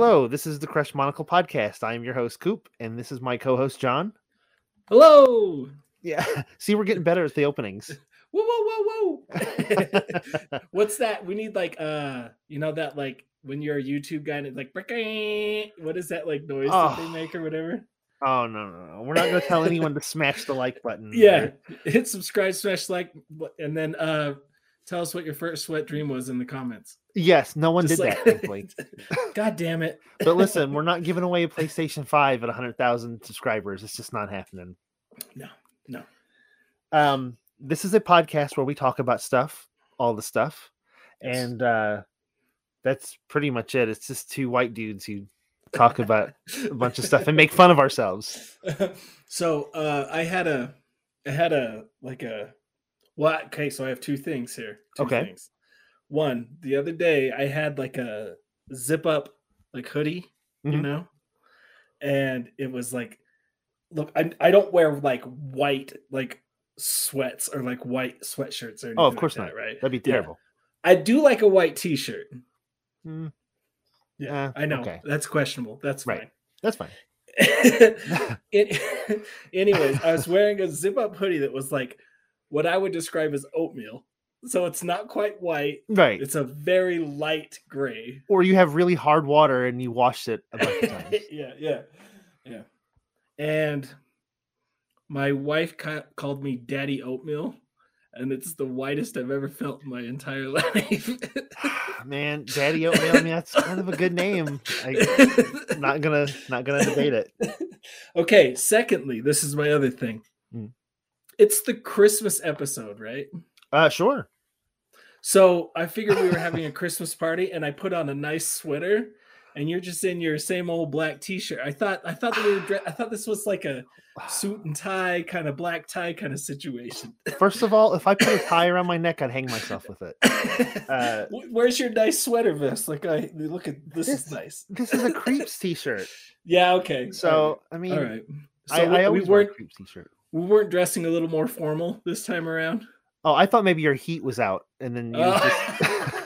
Hello, this is the Crush Monocle podcast. I am your host, Coop, and this is my co-host, John. Hello. Yeah, see, we're getting better at the openings. Whoa, whoa, whoa, whoa. What's that? We need like uh, you know that like when you're a YouTube guy and it's like what is that like noise that they Oh. make or whatever? Oh no, no, no! We're not going to tell anyone to smash the like button. Yeah. Hit subscribe, smash like, and then uh tell us what your first sweat dream was in the comments. Yes, no one Just did like- that, thankfully. God damn it. But listen, we're not giving away a PlayStation Five at hundred thousand subscribers. It's just not happening. No, no. Um, this is a podcast where we talk about stuff, all the stuff, Yes. and uh, that's pretty much it. It's just two white dudes who talk about a bunch of stuff and make fun of ourselves. so uh I had a I had a like a well okay, so I have two things here. Two Okay. things. One, the other day I had like a zip up like hoodie, you Mhm. know, and it was like look, I I don't wear like white like sweats or like white sweatshirts or anything Oh, of like course that, not. right? That'd be Yeah. terrible. I do like a white t-shirt. Mm, Yeah, Eh, I know. okay. That's questionable. That's Right. fine. that's fine. it, anyways, I was wearing a zip up hoodie that was like what I would describe as oatmeal. So it's not quite white. Right. It's a very light gray. or you have really hard water and you washed it a bunch of times. yeah, yeah, yeah. And my wife ca- called me Daddy Oatmeal, and it's the whitest I've ever felt in my entire life. Man, Daddy Oatmeal. I mean, that's kind of a good name. I, am not gonna, not gonna debate it. okay. Secondly, this is my other thing. Mm. It's the Christmas episode, right? Uh, sure. So I figured we were having a Christmas party, and I put on a nice sweater, and you're just in your same old black T-shirt. I thought I thought that we were dre- I thought this was like a suit and tie kind of black tie kind of situation. First of all, if I put a tie around my neck, I'd hang myself with it. Uh, Where's your nice sweater vest? Like I look at this, This- is nice. This is a creeps T-shirt. Yeah. Okay. So I mean, all right. So I, we, I we weren't creeps T-shirt. we weren't dressing a little more formal this time around. Oh, I thought maybe your heat was out, and then you Oh. just.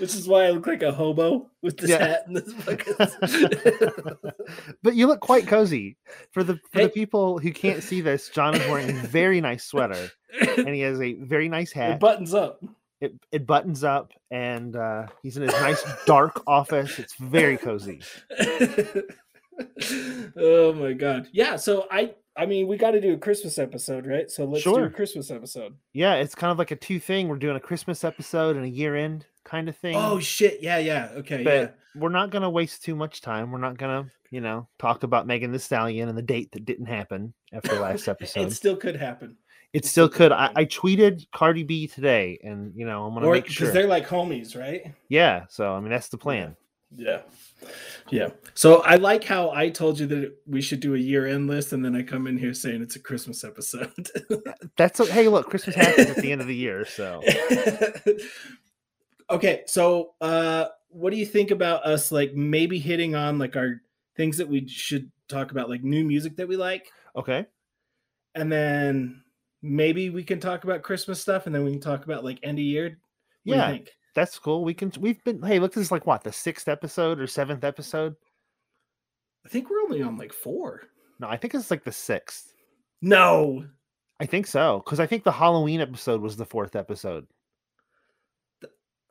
Which is why I look like a hobo with this Yeah. hat and this but you look quite cozy. For the for Hey. the people who can't see this, John is wearing a very nice sweater, and he has a very nice it hat. buttons up. It, it buttons up, and uh, he's in his nice dark office. It's very cozy. oh my god. Yeah, so I I mean we got to do a Christmas episode, right? So let's do a Christmas episode. Yeah, it's kind of like a two thing. We're doing a Christmas episode and a year end kind of thing. Oh shit. Yeah, yeah. Okay, but yeah. we're not gonna waste too much time. We're not gonna, you know, talk about Megan the Stallion and the date that didn't happen after last episode. It still could happen. it it still still could could. I. I tweeted Cardi B today, and you know, I'm gonna Or make because sure. they're like homies, right? Yeah, so I mean, that's the plan. Yeah. Yeah. So I like how I told you that we should do a year end list and then I come in here saying it's a Christmas episode. That's o- hey, look, Christmas happens at the end of the year, so okay, so uh what do you think about us like maybe hitting on like our things that we should talk about like new music that we like okay. and then maybe we can talk about Christmas stuff and then we can talk about like end of year. What do you Yeah, think? That's cool. We can. We've been. Hey, look, this is like what the sixth episode or seventh episode. I think we're only on like 4. No, I think it's like the sixth. No. I think so because I think the Halloween episode was the fourth episode.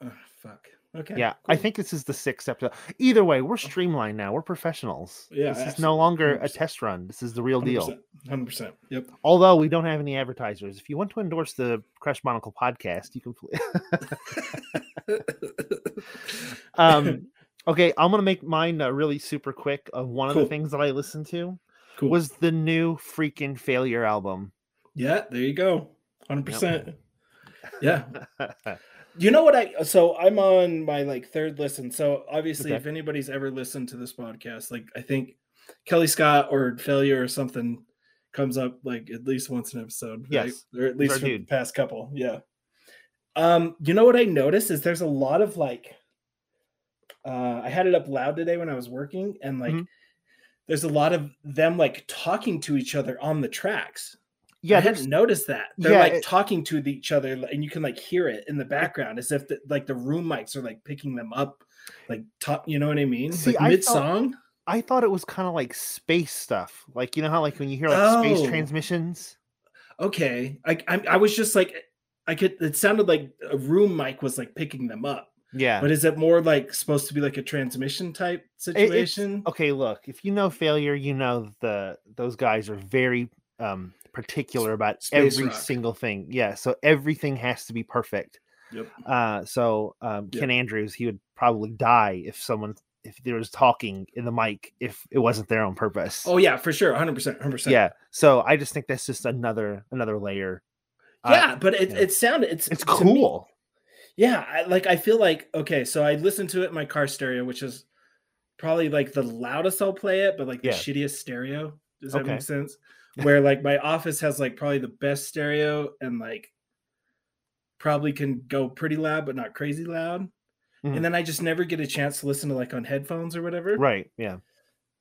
Oh, fuck. Okay. Yeah, I think this is the sixth episode. Either way, we're streamlined now. We're professionals. Yeah, this is no longer a 100%. test run. This is the real deal. 100%. 100%. Yep. Although we don't have any advertisers, if you want to endorse the Crash Monocle podcast, you can. um, okay, I'm gonna make mine uh, really super quick. Of one of the things that I listened to cool. was the new freaking failure album. yeah, there you go. 100%. Yeah. You know what I so I'm on my like third listen. So obviously Okay. if anybody's ever listened to this podcast, like I think Kellii Scott or Failure or something comes up like at least once an episode. right? Yes, Or at least for the past couple. Yeah. Um, you know what I noticed is there's a lot of like uh I had it up loud today when I was working and like Mhm. there's a lot of them like talking to each other on the tracks. Yeah, I hadn't noticed that. They're Yeah, like it- talking to each other, and you can like hear it in the background, as if the, like the room mics are like picking them up, like top. You know what I mean? See, like I mid song. I thought it was kind of like space stuff. Like you know how like when you hear like space Oh. transmissions. Okay, I, I I was just like, I could. It sounded like a room mic was like picking them up. Yeah. But is it more like supposed to be like a transmission type It- situation? okay, look, if you know failure, you know the those guys are very um particular about Space every rock. single thing. Yeah, so everything has to be perfect. Yep. Uh so um Yep. Ken Andrews, he would probably die if someone if there was talking in the mic if it wasn't there on purpose. Oh yeah, for sure, hundred percent, hundred percent. yeah. So I just think that's just another another layer. Uh, yeah, but it, yeah. it sounded it's it's to me- cool. yeah, I, like I feel like okay, so I listened to it in my car stereo, which is probably like the loudest I'll play it, but like the Yeah. shittiest stereo. Does that Okay. make sense? Where like my office has like probably the best stereo and like probably can go pretty loud but not crazy loud. Mhm. And then I just never get a chance to listen to like on headphones or whatever. Right. Yeah.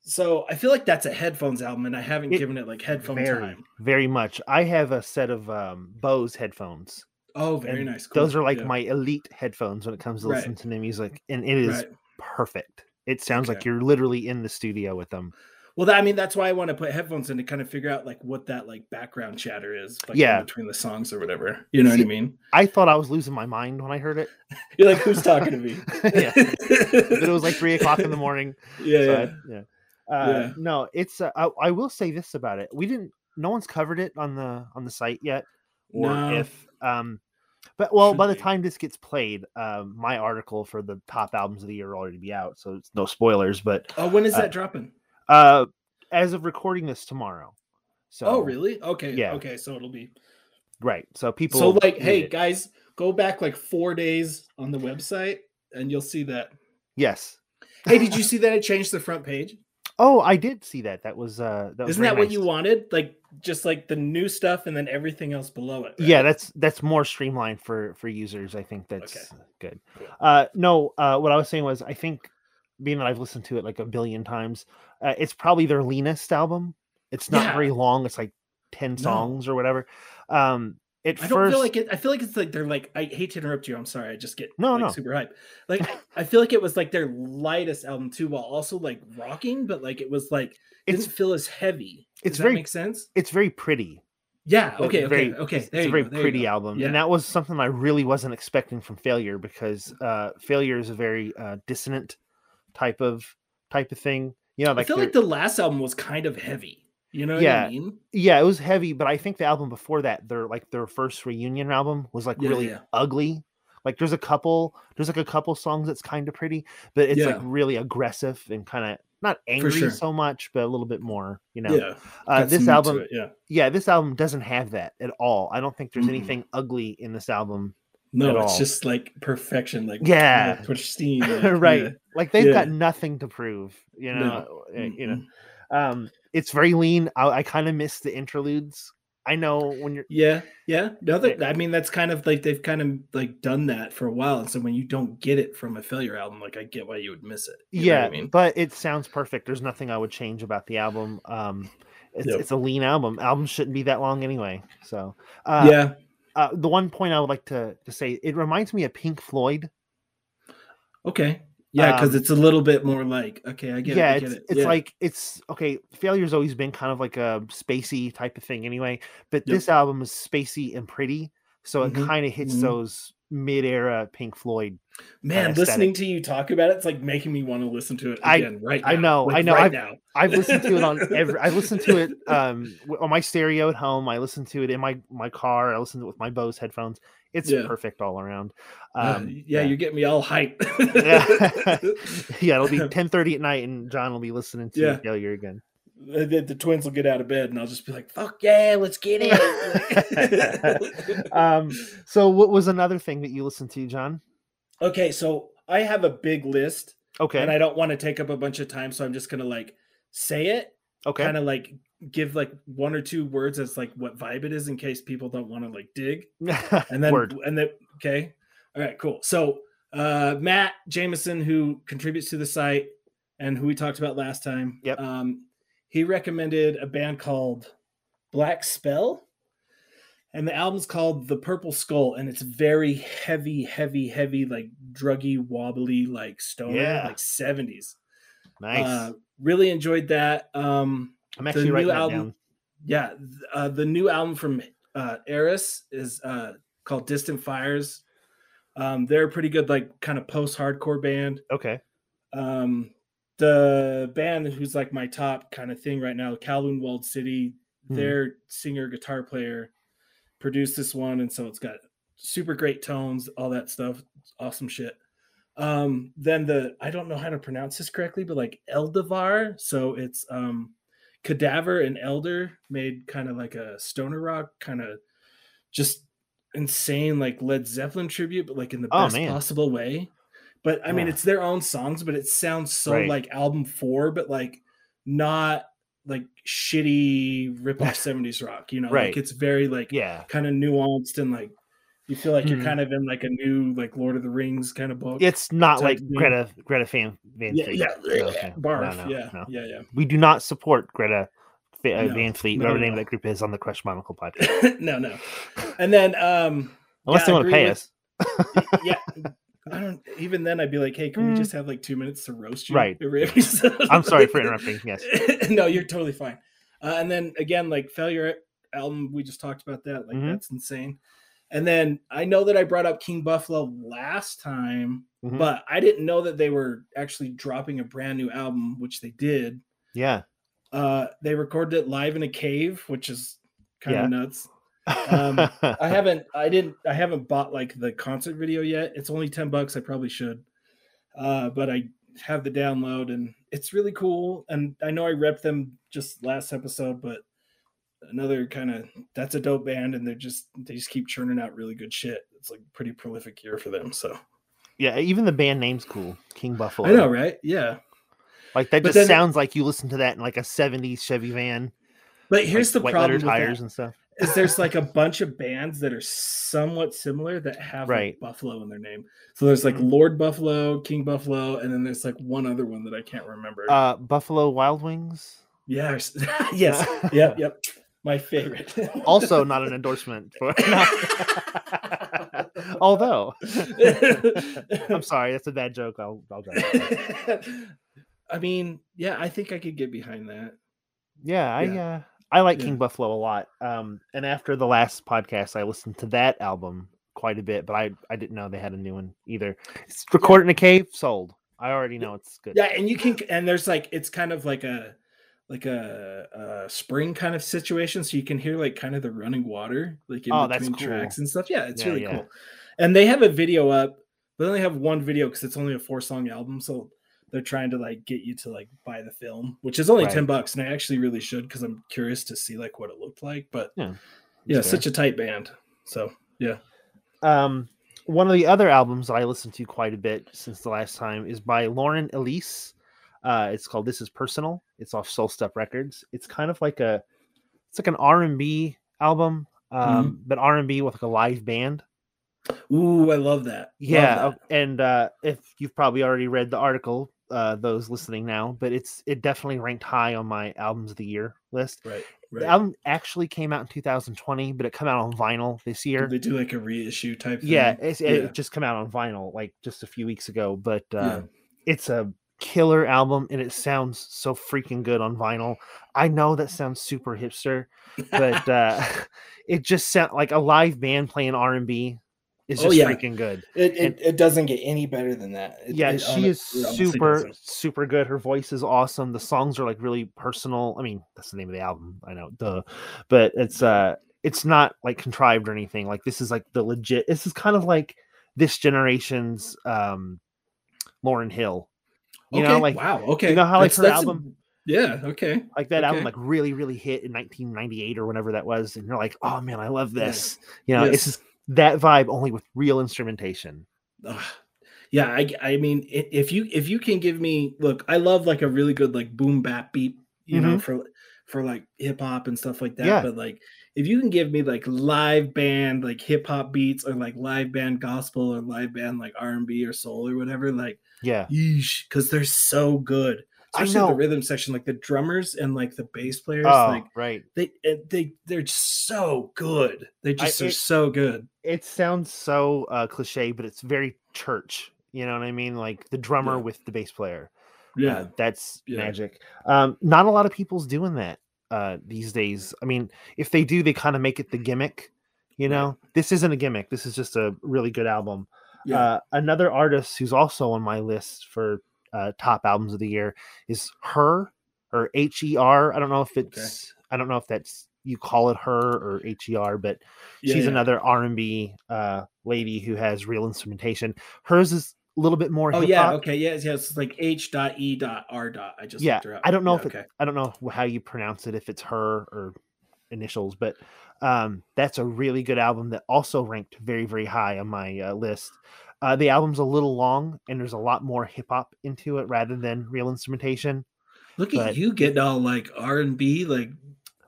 So I feel like that's a headphones album, and I haven't It- given it like headphone Very, time. very much. I have a set of um Bose headphones. Oh, very nice. Cool. Those are like Yeah. my elite headphones when it comes to Right. listening to new music, and it is Right. perfect. It sounds like you're literally in the studio with them. Well, that, I mean, that's why I want to put headphones in to kind of figure out like what that like background chatter is, like in Yeah. between the songs or whatever. You know what I mean? I thought I was losing my mind when I heard it. You're like, who's talking to me? yeah, but it was like three o'clock in the morning. Yeah, so yeah. I- yeah. Uh, Yeah. No, it's. Uh, I, I will say this about it: we didn't. No one's covered it on the on the site yet, or No. if. Um, but well, Should by the be. time this gets played, um, my article for the top albums of the year will already be out, so it's no spoilers. But Oh, when is uh, that dropping? Uh, as of recording this tomorrow, so oh, really? Okay. yeah. Okay. So it'll be right. So people. so like, hey it. guys, go back like four days on the website, and you'll see that. yes. Hey, did you see that I changed the front page? Oh, I did see that. That was uh, that was Isn't that what you wanted? Like just like the new stuff and then everything else below it. yeah that's that's more streamlined for for users i think that's Okay. good Cool. uh no uh what i was saying was i think being that i've listened to it like a billion times uh, it's probably their leanest album it's not Yeah. very long it's like 10 No. songs or whatever um at I don't first feel like it. I feel like it's like they're like. I hate to interrupt you. I'm sorry. I just get No, like, no. super hype. Like I feel like it was like their lightest album too, while also like rocking, but like it was like it it's didn't feel as heavy. it's Does that very- make sense? it's very pretty Yeah. Okay. very- okay. Okay. it's, There it's a very go, pretty album Yeah. and that was something i really wasn't expecting from failure because uh failure is a very uh dissonant type of type of thing you know I feel like the last album was kind of heavy. You know what Yeah. I mean? yeah it was heavy but i think the album before that their like their first reunion album was like Yeah, really yeah. ugly like there's a couple there's like a couple songs that's kind of pretty but it's like really aggressive and kind of not angry sure. so much but a little bit more you know Yeah. uh, this some meat to album it, Yeah. yeah this album doesn't have that at all i don't think there's Mm-mm. anything ugly in this album No, it's all. just like perfection. Like Yeah. uh, pristine. like, right yeah. like they've got nothing to prove you know No. uh, you know um it's very lean i, I kind of miss the interludes i know when you're Yeah, yeah. No, that, I mean that's kind of like they've kind of like done that for a while, and so when you don't get it from a failure album, like I get why you would miss it. You yeah I mean, but it sounds perfect there's nothing i would change about the album um it's, Yep. it's a lean album albums shouldn't be that long anyway so uh yeah, uh, the one point i would like to to say it reminds me of pink floyd okay, yeah, because Um, it's a little bit more like okay, I get yeah it, I it's get it. it's yeah. like it's okay failure's always been kind of like a spacey type of thing anyway but Yep. this album is spacey and pretty so it Mhm, kind of hits mhm. those mid-era pink floyd man, aesthetic. listening to you talk about it, it's like making me want to listen to it I- again right. I know, like, I know, right I've- now. I've listened to it on every. I listened to it um on my stereo at home. I listened to it in my my car. I listened to it with my Bose headphones. It's Yeah. perfect all around. Uh, Um, yeah, you're getting me all hyped. yeah, yeah. It'll be ten thirty at night, and John will be listening to Yeah. failure again. The, the- twins will get out of bed, and I'll just be like, "Fuck yeah, let's get it." um. So, what was another thing that you listened to, John? okay, so I have a big list, Okay. and I don't want to take up a bunch of time, so I'm just gonna like say it, okay. kind of like give like one or two words as like what vibe it is in case people don't want to like dig, and then Word. and then okay, all right, cool. So uh, Matt Jameson, who contributes to the site and who we talked about last time, Yep. um, he recommended a band called Black Spell. and the album's called The Purple Skull, and it's very heavy, heavy, heavy, like druggy, wobbly, like stoner, Yeah. like seventies. Nice. Uh, really enjoyed that. Um, I'm actually writing album- down. yeah, uh, the new album from uh, Heiress is uh, called Distant Fires. Um, they're a pretty good, like, kind of post-hardcore band. Okay. Um, the band who's like my top kind of thing right now, Kowloon Walled City, Hmm. their singer, guitar player, produced this one, and so it's got super great tones, all that stuff, awesome shit. Um, then the I don't know how to pronounce this correctly, but like Eldovar, so it's um Kadavar and Elder made kind of like a stoner rock, kind of just insane like Led Zeppelin tribute, but like in the Oh, best man. possible way. But I mean, Yeah. it's their own songs, but it sounds so Right. like album four, but like not like shitty rip off 70s rock, you know, Right. like it's very like Yeah. kind of nuanced and like you feel like Mhm. you're kind of in like a new like Lord of the Rings kind of book. It's not like thing. Greta Greta Fan Van yeah, Fleet. yeah, No, okay. barf, No, no, yeah, no. yeah, yeah. We do not support Greta Fa- uh, No, Van Fleet, whatever the name of that group is on the Crush Monocle podcast. no, no. And then um Unless Yeah, they want to pay with- us. yeah. I don't even then I'd be like, hey, can Mm. we just have like two minutes to roast you? Right. I'm sorry for interrupting. Yes. no, you're totally fine. Uh, and then again, like failure album, we just talked about that. Like Mhm. that's insane. And then I know that I brought up King Buffalo last time, Mhm. but I didn't know that they were actually dropping a brand new album, which they did. Yeah. Uh, they recorded it live in a cave, which is kind Yeah. of nuts. Um, I haven't, I didn't, I haven't bought like the concert video yet. It's only 10 bucks. I probably should. Uh, but I have the download and it's really cool. And I know I repped them just last episode, but another kind of that's a dope band and they're just they just keep churning out really good shit. It's like pretty prolific year for them. So yeah, even the band name's cool. King Buffalo. I know, right? Yeah. Like that But just sounds like you listen to that in like a 70s Chevy van. But here's like the problem with tires that, and stuff. Is there's like a bunch of bands that are somewhat similar that have like, Right. Buffalo in their name. So there's like Mhm. Lord Buffalo, King Buffalo, and then there's like one other one that I can't remember. Uh Buffalo Wild Wings. Yes. yes, yep, yep. My favorite. Also not an endorsement for although I'm sorry, that's a bad joke. I'll I'll drop it. I mean, yeah, I think I could get behind that. Yeah, I uh I like Yeah. King Buffalo a lot. Um and after the last podcast I listened to that album quite a bit, but I I didn't know they had a new one either. It's recorded in a cave, sold. I already know it's good. Yeah, and you can, and there's like it's kind of like a like a, a spring kind of situation, so you can hear like kind of the running water, like in Oh, between tracks and stuff. Yeah, it's Yeah, really yeah. cool. And they have a video up. They only have one video because it's only a four song album, so they're trying to like get you to like buy the film, which is only ten bucks, and I actually really should because I'm curious to see like what it looked like. But Yeah, yeah, such a tight band. So yeah, Um, one of the other albums that I listened to quite a bit since the last time is by Lauren Elise. Uh, it's called "This Is Personal." It's off Soul Step Records. It's kind of like a, it's like an R and B album, um, but R and B with like a live band. ooh, I love that. Love Yeah, that. uh, and uh, if you've probably already read the article, uh, those listening now, but it's it definitely ranked high on my albums of the year list. right. The album actually came out in 2020, but it came out on vinyl this year. Did they do like a reissue type? Yeah, thing? it's, Yeah. it just come out on vinyl like just a few weeks ago, but uh, Yeah. it's a killer album and it sounds so freaking good on vinyl. I know that sounds super hipster, but uh, it just sounds like a live band playing R and B is Oh, just yeah. freaking good. It, it, it doesn't get any better than that. It- yeah, she is super super good. Her voice is awesome. The songs are like really personal. I mean, that's the name of the album. I know, duh. But it's uh it's not like contrived or anything. Like this is like the legit. This is kind of like this generation's um Lauryn Hill. You know, like wow, okay. you know how like That's- her that's a- album yeah, okay. like that album like really really hit in 1998 or whenever that was and you're like oh man i love Yeah. this you know it's Yes. just that vibe only with real instrumentation Ugh. Yeah, I I mean, if you if you can give me look, I love like a really good like boom bap beat, you know, for for like hip hop and stuff like that. Mm-hmm. Yeah. But like, if you can give me like live band like hip hop beats or like live band gospel or live band like R and B or soul or whatever, like yeah because they're so good. I especially the rhythm section, like the drummers and like the bass players, Oh, like right. they they they're just so good. They just I- are it- so good. It sounds so uh, cliche, but it's very church. You know what I mean? Like the drummer Yeah. with the bass player. Yeah. Uh, that's Yeah. magic. Um, not a lot of people's doing that uh, these days. I mean, if they do, they kind of make it the gimmick. You Right. know, this isn't a gimmick. This is just a really good album. yeah. Uh, another artist who's also on my list for uh, top albums of the year is her or H E R. I don't know if it's I don't know if that's you call it her or H E R, but yeah, she's yeah. another R and B uh, lady who has real instrumentation. Hers is a little bit more. Oh hip yeah, okay, yeah, yeah. It's like H dot E dot R dot. I just yeah. I don't know Yeah, if it, okay. I don't know how you pronounce it, if it's her or initials, but um, that's a really good album that also ranked very very high on my uh, list. Uh, the album's a little long, and there's a lot more hip hop into it rather than real instrumentation. Look at you getting all like R and B, like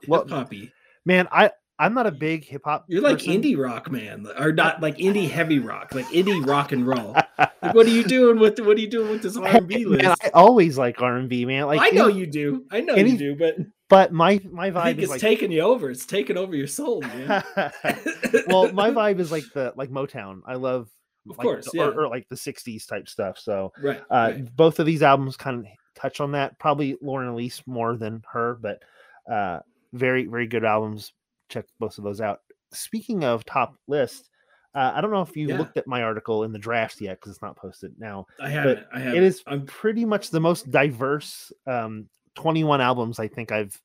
Well, hip hoppy. Man, I I'm not a big hip hop. You're like person. indie rock man, or not like indie heavy rock, like indie rock and roll. Like, what are you doing with what are you doing with this R and B Man, list? I always like R and B, man. Like I know any- you do. I know any- you do, but but my my vibe is it's like taking you over. It's taking over your soul, man. well, my vibe is like the like Motown. I love, Of like, course, yeah. or, or like the '60s type stuff. So right. uh, right. both of these albums kind of touch on that. Probably Lauren Elise more than her, but uh, very very good albums. Check both of those out. Speaking of top list, uh, I don't know if you Yeah. looked at my article in the draft yet because it's not posted now. I haven't. I haven't. It is I'm pretty much the most diverse um, 21 albums I think I've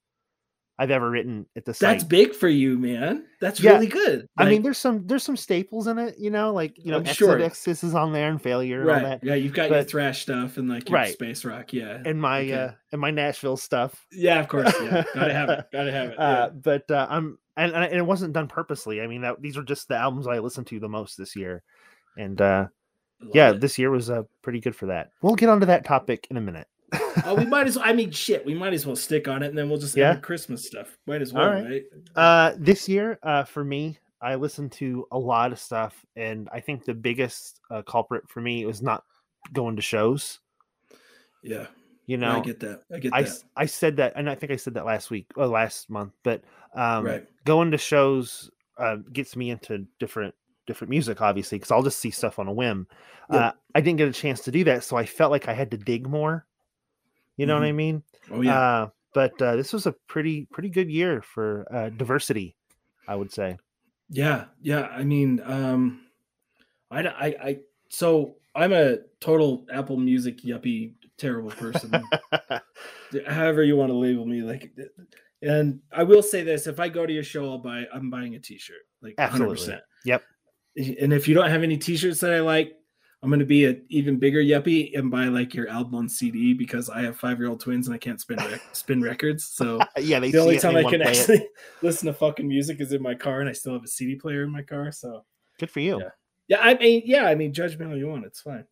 I've ever written at the site. that's big for you, man. That's Yeah. really good. I mean, there's some there's some staples in it, you know, like you know, I'm sure. Exodus is on there and failure and all right? that. Yeah, you've got your thrash stuff and like your Right. space rock. Yeah, And my Okay. uh and my Nashville stuff. yeah, of course. Yeah, gotta have it. Gotta have it. Uh, but uh, I'm and, and it wasn't done purposely. I mean, that, these are just the albums I listened to the most this year, and uh, Love yeah, it. this year was uh, pretty good for that. We'll get onto that topic in a minute. Oh, we might as well. I mean, shit, we might as well stick on it, and then we'll just Yeah. Christmas stuff. Might as well, right. right? Uh, this year, uh, for me, I listened to a lot of stuff, and I think the biggest uh, culprit for me was not going to shows. yeah, You know, I get that. I get I, that. I said that, and I think I said that last week or last month, but um, Right. going to shows uh, gets me into different different music, obviously, because I'll just see stuff on a whim. Uh, I didn't get a chance to do that, so I felt like I had to dig more. You know what I mean? Oh yeah, Uh, but uh, this was a pretty pretty good year for uh, diversity, I would say. yeah, yeah. I mean, um, I, so I'm a total Apple Music yuppie, terrible person. however you want to label me like and i will say this if i go to your show i'll buy i'm buying a t-shirt like Absolutely. 100% Yep. and if you don't have any t-shirts that i like i'm going to be an even bigger yuppie and buy like your album on cd because i have five-year-old twins and i can't spin rec- spin records so yeah, they the only time i can play it. actually listen to fucking music is in my car and i still have a cd player in my car so Good for you. Yeah. yeah i mean yeah i mean judge me all you want it's fine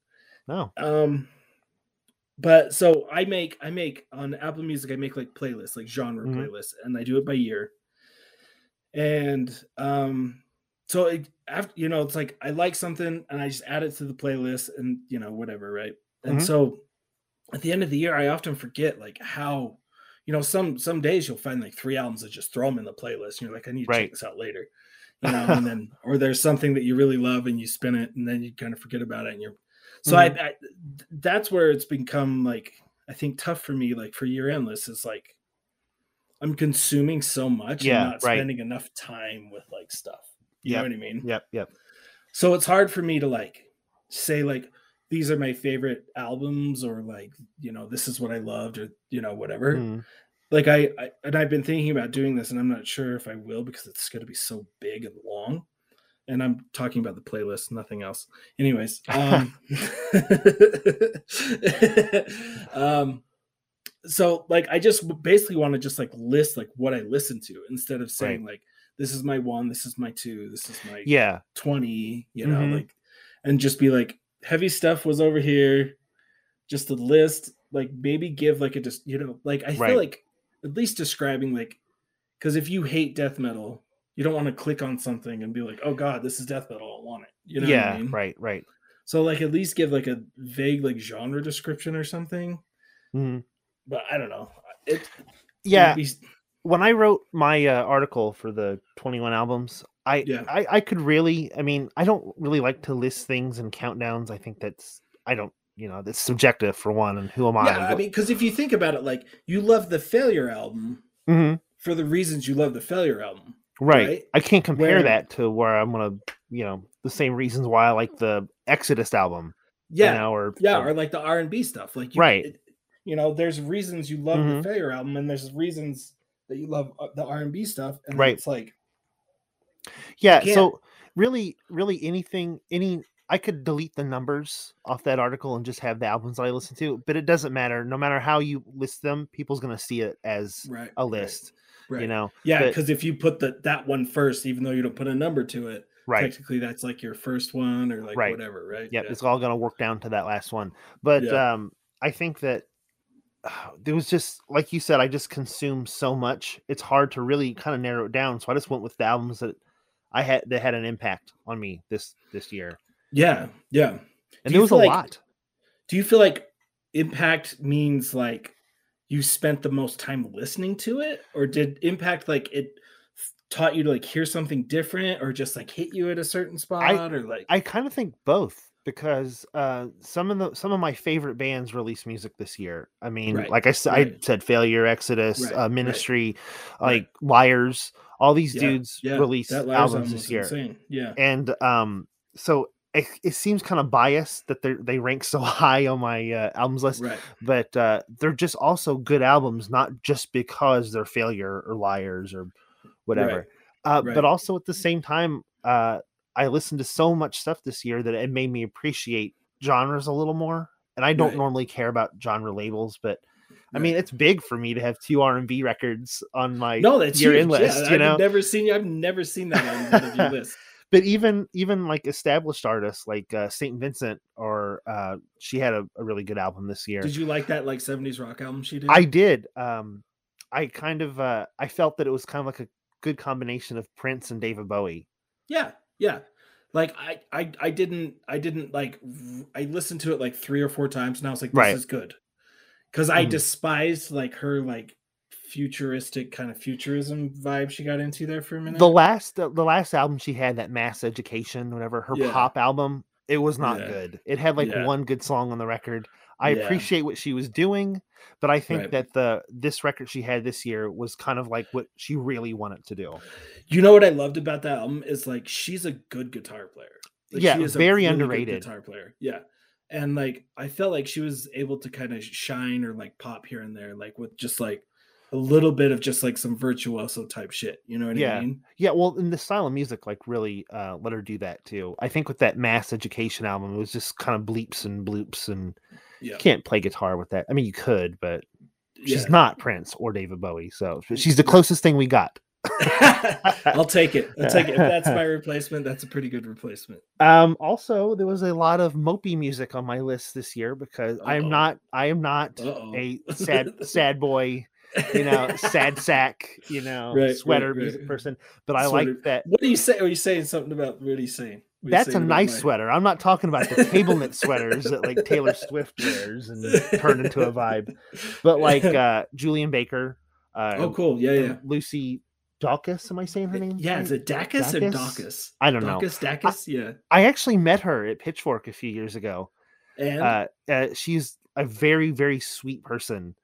No. um but so i make i make on apple music i make like playlists like genre Mhm. playlists and i do it by year and um so it, after you know it's like i like something and i just add it to the playlist and you know whatever right and Mhm. so at the end of the year i often forget like how you know some some days you'll find like three albums that just throw them in the playlist and you're like i need to Right. check this out later you know and then or there's something that you really love and you spin it and then you kind of forget about it and you're so I, I that's where it's become like i think tough for me like for year end lists is like i'm consuming so much Yeah, and not right. spending enough time with like stuff you Yep. know what i mean Yep. Yep. so it's hard for me to like say like these are my favorite albums or like you know this is what i loved or you know whatever Mm. like I, I and i've been thinking about doing this and i'm not sure if i will because it's going to be so big and long and i'm talking about the playlist nothing else anyways um um so like i just basically want to just like list like what i listen to instead of saying like this is my one this is my two this is my Yeah. 20 you know Mhm. like and just be like heavy stuff was over here just a list like maybe give like a just you know like i Right. feel like at least describing like because if you hate death metal you don't want to click on something and be like oh god this is death metal i want it you know yeah. what I mean? Right. Right. so like at least give like a vague like genre description or something Mhm. but I don't know. It, Yeah, we- when I wrote my uh, article for the 21 albums, I, Yeah. I I could really, I mean, I don't really like to list things and countdowns. I think that's I don't, you know, that's subjective for one, and who am I? yeah, I mean, because if you think about it, like you love the failure album Mhm, for the reasons you love the failure album. right. right? I can't compare Where- that to where I'm gonna, you know, the same reasons why I like the Exodus album. Yeah, you know, or yeah, or- or like the R and B stuff. Like you, Right. it- you know, there's reasons you love Mhm. the failure album, and there's reasons that you love uh, the R and B stuff. And Right. it's like yeah. So really, really anything, any. I could delete the numbers off that article and just have the albums I listen to, but it doesn't matter. No matter how you list them, people's gonna see it as right a list. right. You know, Yeah, because if you put the that one first, even though you don't put a number to it, right? technically that's like your first one or like Right. whatever, right? Yep, it's all gonna work down to that last one. But Yeah. um, I think that there was just like you said, I just consumed so much. It's hard to really mm. kind of narrow it down. So I just went with the albums that I had that had an impact on me this this year, yeah, yeah. and Do there was a like- lot. Do you feel like impact means like you spent the most time listening to it, or did impact like it taught you to like hear something different, or just like hit you at a certain spot, or like I kind of think both because uh, some of the some of my favorite bands released music this year. I mean, Right, like I said, I said Failure, Exodus, Right, uh, Ministry, right. like Liars. All these Yeah, dudes yeah, released albums album this year. insane. Yeah, and um so it, it seems kind of biased that they they rank so high on my uh, albums list right, but uh they're just also good albums not just because they're failure or liars or whatever uh right. but also at the same time uh i listened to so much stuff this year that it made me appreciate genres a little more and i don't Right. normally care about genre labels but I mean, it's big for me to have two R and B records on my no, that's year huge. in list. yeah, you I've know, never seen you. I've never seen that on one of your lists. but even even like established artists like uh, Saint Vincent or uh, she had a, a really good album this year. Did you like that like '70s rock album she did? I did. Um, I kind of uh, I felt that it was kind of like a good combination of Prince and David Bowie. Yeah, yeah. Like I, I, I didn't, I didn't like. I listened to it like three or four times, and I was like, "This Right. is good," because I Mhm. despised like her like futuristic kind of futurism vibe she got into there for a minute. The last the, the last album she had, that Masseduction, whatever her Yeah. pop album, it was not Yeah. good. It had like Yeah. one good song on the record. I appreciate what she was doing, but I think Right. that the this record she had this year was kind of like what she really wanted to do. you know what I loved about that album is like she's a good guitar player. Like, Yeah, she is a very really underrated. guitar player. Yeah, and like I felt like she was able to kind of shine or like pop here and there, like with just like a little bit of just like some virtuoso type shit. You know what Yeah. I mean? Yeah, well, in the style of music, like really uh, let her do that too. I think with that Masseduction album, it was just kind of bleeps and bloops, and Yeah. you can't play guitar with that. I mean, you could, but she's Yeah. not Prince or David Bowie, so she's the closest thing we got. I'll take it. I'll take it. If that's my replacement, that's a pretty good replacement. Um, also, there was a lot of mopey music on my list this year because I am not, I am not Uh-oh. a sad, sad boy, you know, sad sack, you know, Right, right, sweater right. music person. But I Sweater. like that. What are you saying? Are you saying something about you saying? You That's a nice sweater. I'm not talking about the table knit sweaters that like Taylor Swift wears and turn into a vibe, but like uh Julien Baker, uh, oh, cool. Yeah, yeah. Lucy Dawkins. Am I saying her name? Yeah, right? is it Dacus or Dacus? Dacus? I don't know. Dacus, Dacus, yeah. I actually met her at Pitchfork a few years ago. And Uh, uh, she's a very, very sweet person.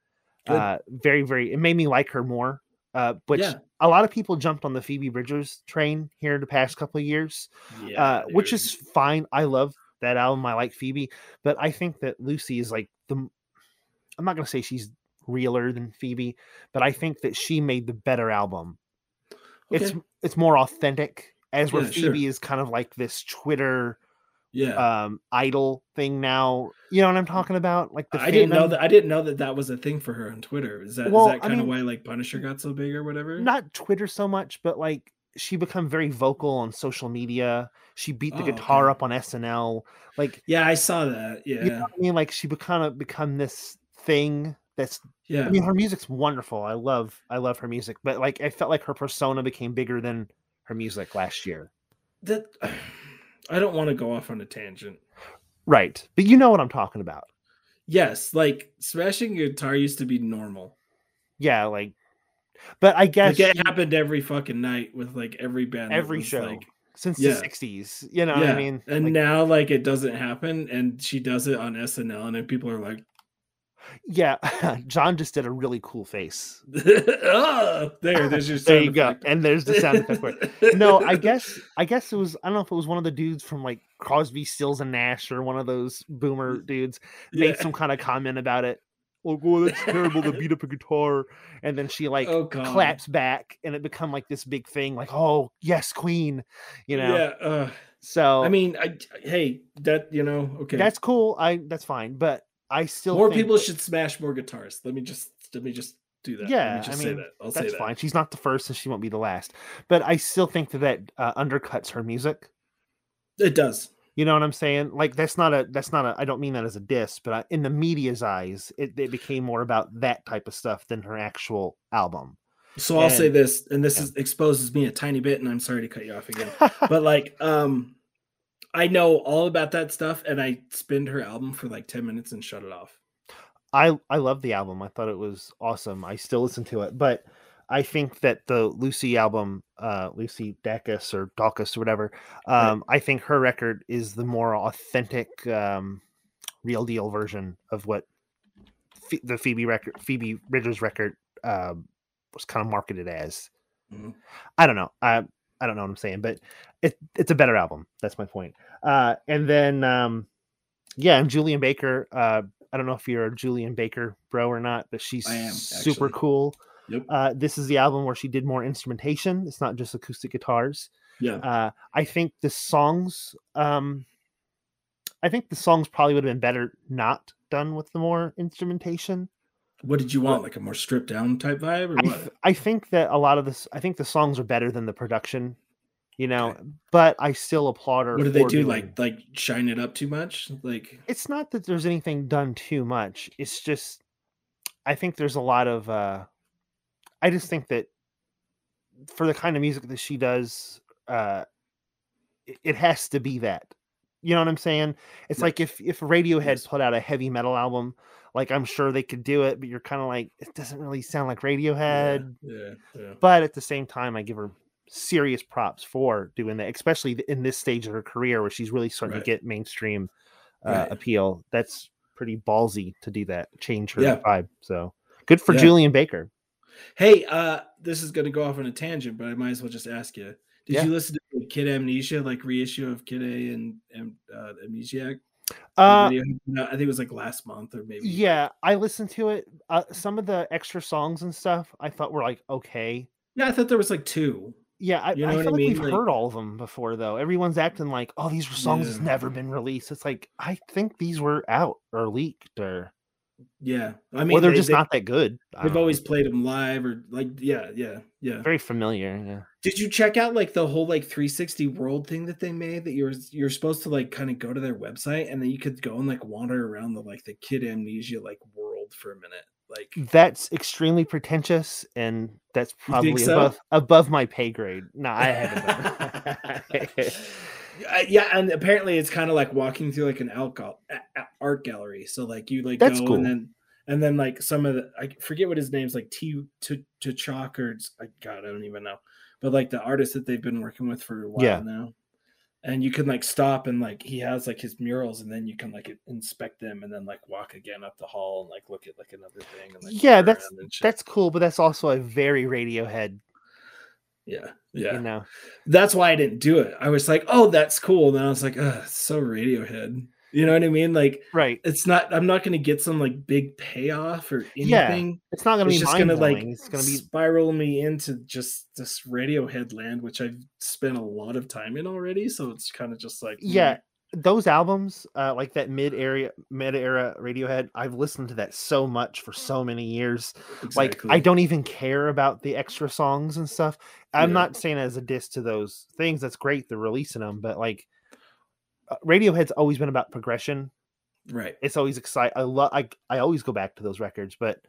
Good. Uh, very, very. It made me like her more. Uh, which Yeah. a lot of people jumped on the Phoebe Bridgers train here the past couple of years. yeah, uh, which is fine. I love that album. I like Phoebe, but I think that Lucy is like the. I'm not gonna say she's realer than Phoebe, but I think that she made the better album. It's Okay. it's more authentic, as where Yeah, sure. Phoebe is kind of like this Twitter yeah. um idol thing now. You know what I'm talking about? Like the I didn't know that. I didn't know that that was a thing for her on Twitter. Is that is Well, that I kind of why like Punisher got so big or whatever? Not Twitter so much, but like she become very vocal on social media. She beat the Oh, guitar okay. up on SNL. Like Yeah, I saw that. Yeah, you know I mean? Like she kind of become this thing that's yeah. I mean her music's wonderful. I love I love her music, but like I felt like her persona became bigger than her music last year. that I don't want to go off on a tangent. Right. But you know what I'm talking about. Yes, like smashing a guitar used to be normal. Yeah, like, but I guess Like it happened every fucking night with like every band. every show like, since yeah. the '60s. You know what I mean? and Like, now like it doesn't happen, and she does it on SNL, and then people are like, yeah, John just did a really cool face. oh, there, there's your There you go, and there's the sound effect. No, I guess I guess it was I don't know if it was one of the dudes from like Crosby, Stills, and Nash or one of those boomer dudes made Yeah. some kind of comment about it. Like, oh, that's terrible to beat up a guitar, and then she like oh claps back, and it become like this big thing. Like, oh yes, Queen, you know. Yeah, uh, So I mean, I hey, that you know, okay. that's cool. I that's fine, but I still more people should smash more guitars. Let me just let me just do that. Let Yeah, me just I say mean, that. I'll say that's that. fine. She's not the first, and she won't be the last. But I still think that that uh, undercuts her music. It does. You know what I'm saying? Like that's not a that's not a. I don't mean that as a diss, but I, in the media's eyes, it, it became more about that type of stuff than her actual album. So I'll say this, and this yeah. is exposes me a tiny bit, and I'm sorry to cut you off again. but like, um, I know all about that stuff, and I spinned her album for like 10 minutes and shut it off. I I love the album. I thought it was awesome. I still listen to it, but I think that the Lucy album, uh, Lucy Dacus or Dacus or whatever, Right. um, I think her record is the more authentic, um, real deal version of what Phe- the Phoebe record, Phoebe Bridgers record, um, was kind of marketed as. Mhm. I don't know. I I don't know what I'm saying, but it it's a better album. That's my point. Uh, and then um, yeah, and Julien Baker. Uh, I don't know if you're a Julien Baker bro or not, but she's am, super cool. Yep. Uh, this is the album where she did more instrumentation. It's not just acoustic guitars. Yeah. Uh, I think the songs, um, I think the songs probably would have been better not done with the more instrumentation. What did you want? Like a more stripped down type vibe, or I, what? th- I think that a lot of this, I think the songs are better than the production, you know, Okay. but I still applaud her. What did they do? doing- Like like shine it up too much? Like it's not that there's anything done too much. It's just, I think there's a lot of, uh, I just think that for the kind of music that she does, uh, it, it has to be that. You know what I'm saying? It's Yeah. like if if Radiohead Yes. put out a heavy metal album, like I'm sure they could do it, but you're kind of like it doesn't really sound like Radiohead. yeah, yeah. But at the same time, I give her serious props for doing that, especially in this stage of her career where she's really starting Right. to get mainstream uh, Right. appeal. That's pretty ballsy to do that, change her Yeah. vibe. So good for Yeah. Julien Baker. Hey, uh, this is gonna go off on a tangent, but I might as well just ask you. Did Yeah. you listen to Kid A Mnesia, like reissue of Kid A and, and uh, Amnesiac? Uh? I think it was like last month or maybe. yeah, I listened to it. Uh, some of the extra songs and stuff I thought were like okay. Yeah, I thought there was like two. Yeah, I, You know I feel I like mean? we've Like- heard all of them before, though. Everyone's acting like, "Oh, these songs Yeah. never been released." It's like I think these were out or leaked, or Yeah, I mean, or they're they- just they- not that good. They've don't know. always played them live or like, yeah, yeah, yeah. very familiar. Yeah. Did you check out like the whole like 360 world thing that they made that you're you're supposed to like kind of go to their website and then you could go and like wander around the like the Kid A Mnesia like world for a minute. Like That's extremely pretentious, and that's probably so? above above my pay grade. No, I haven't. Uh, yeah, and apparently it's kind of like walking through like an art, gal- a- a- art gallery. So like you like That's go cool. and then and then like some of the I forget what his name's like T to to chalk or God I don't even know, but like the artist that they've been working with for a while Yeah. now. And you can like stop and like he has like his murals and then you can like inspect them and then like walk again up the hall and like look at like another thing. And, like, Yeah, that's- around and shit. that's cool, but that's also a very Radiohead. Yeah yeah. You know, that's why I didn't do it. I was like, oh, that's cool. And then I was like, oh, so Radiohead. You know what I mean? Like, right? it's not. I'm not going to get some like big payoff or Yeah, anything. It's not going to be just mind going to like It's going to be spiral me into just this Radiohead land, which I've spent a lot of time in already. So it's kind of just like, mm, yeah. Those albums, uh, like that mid area, mid era Radiohead, I've listened to that so much for so many years. like. I don't even care about the extra songs and stuff. I'm Yeah. not saying as a diss to those things. That's great they're releasing them, but like uh, Radiohead's always been about progression. right. It's always exciting. I love. I I always go back to those records, but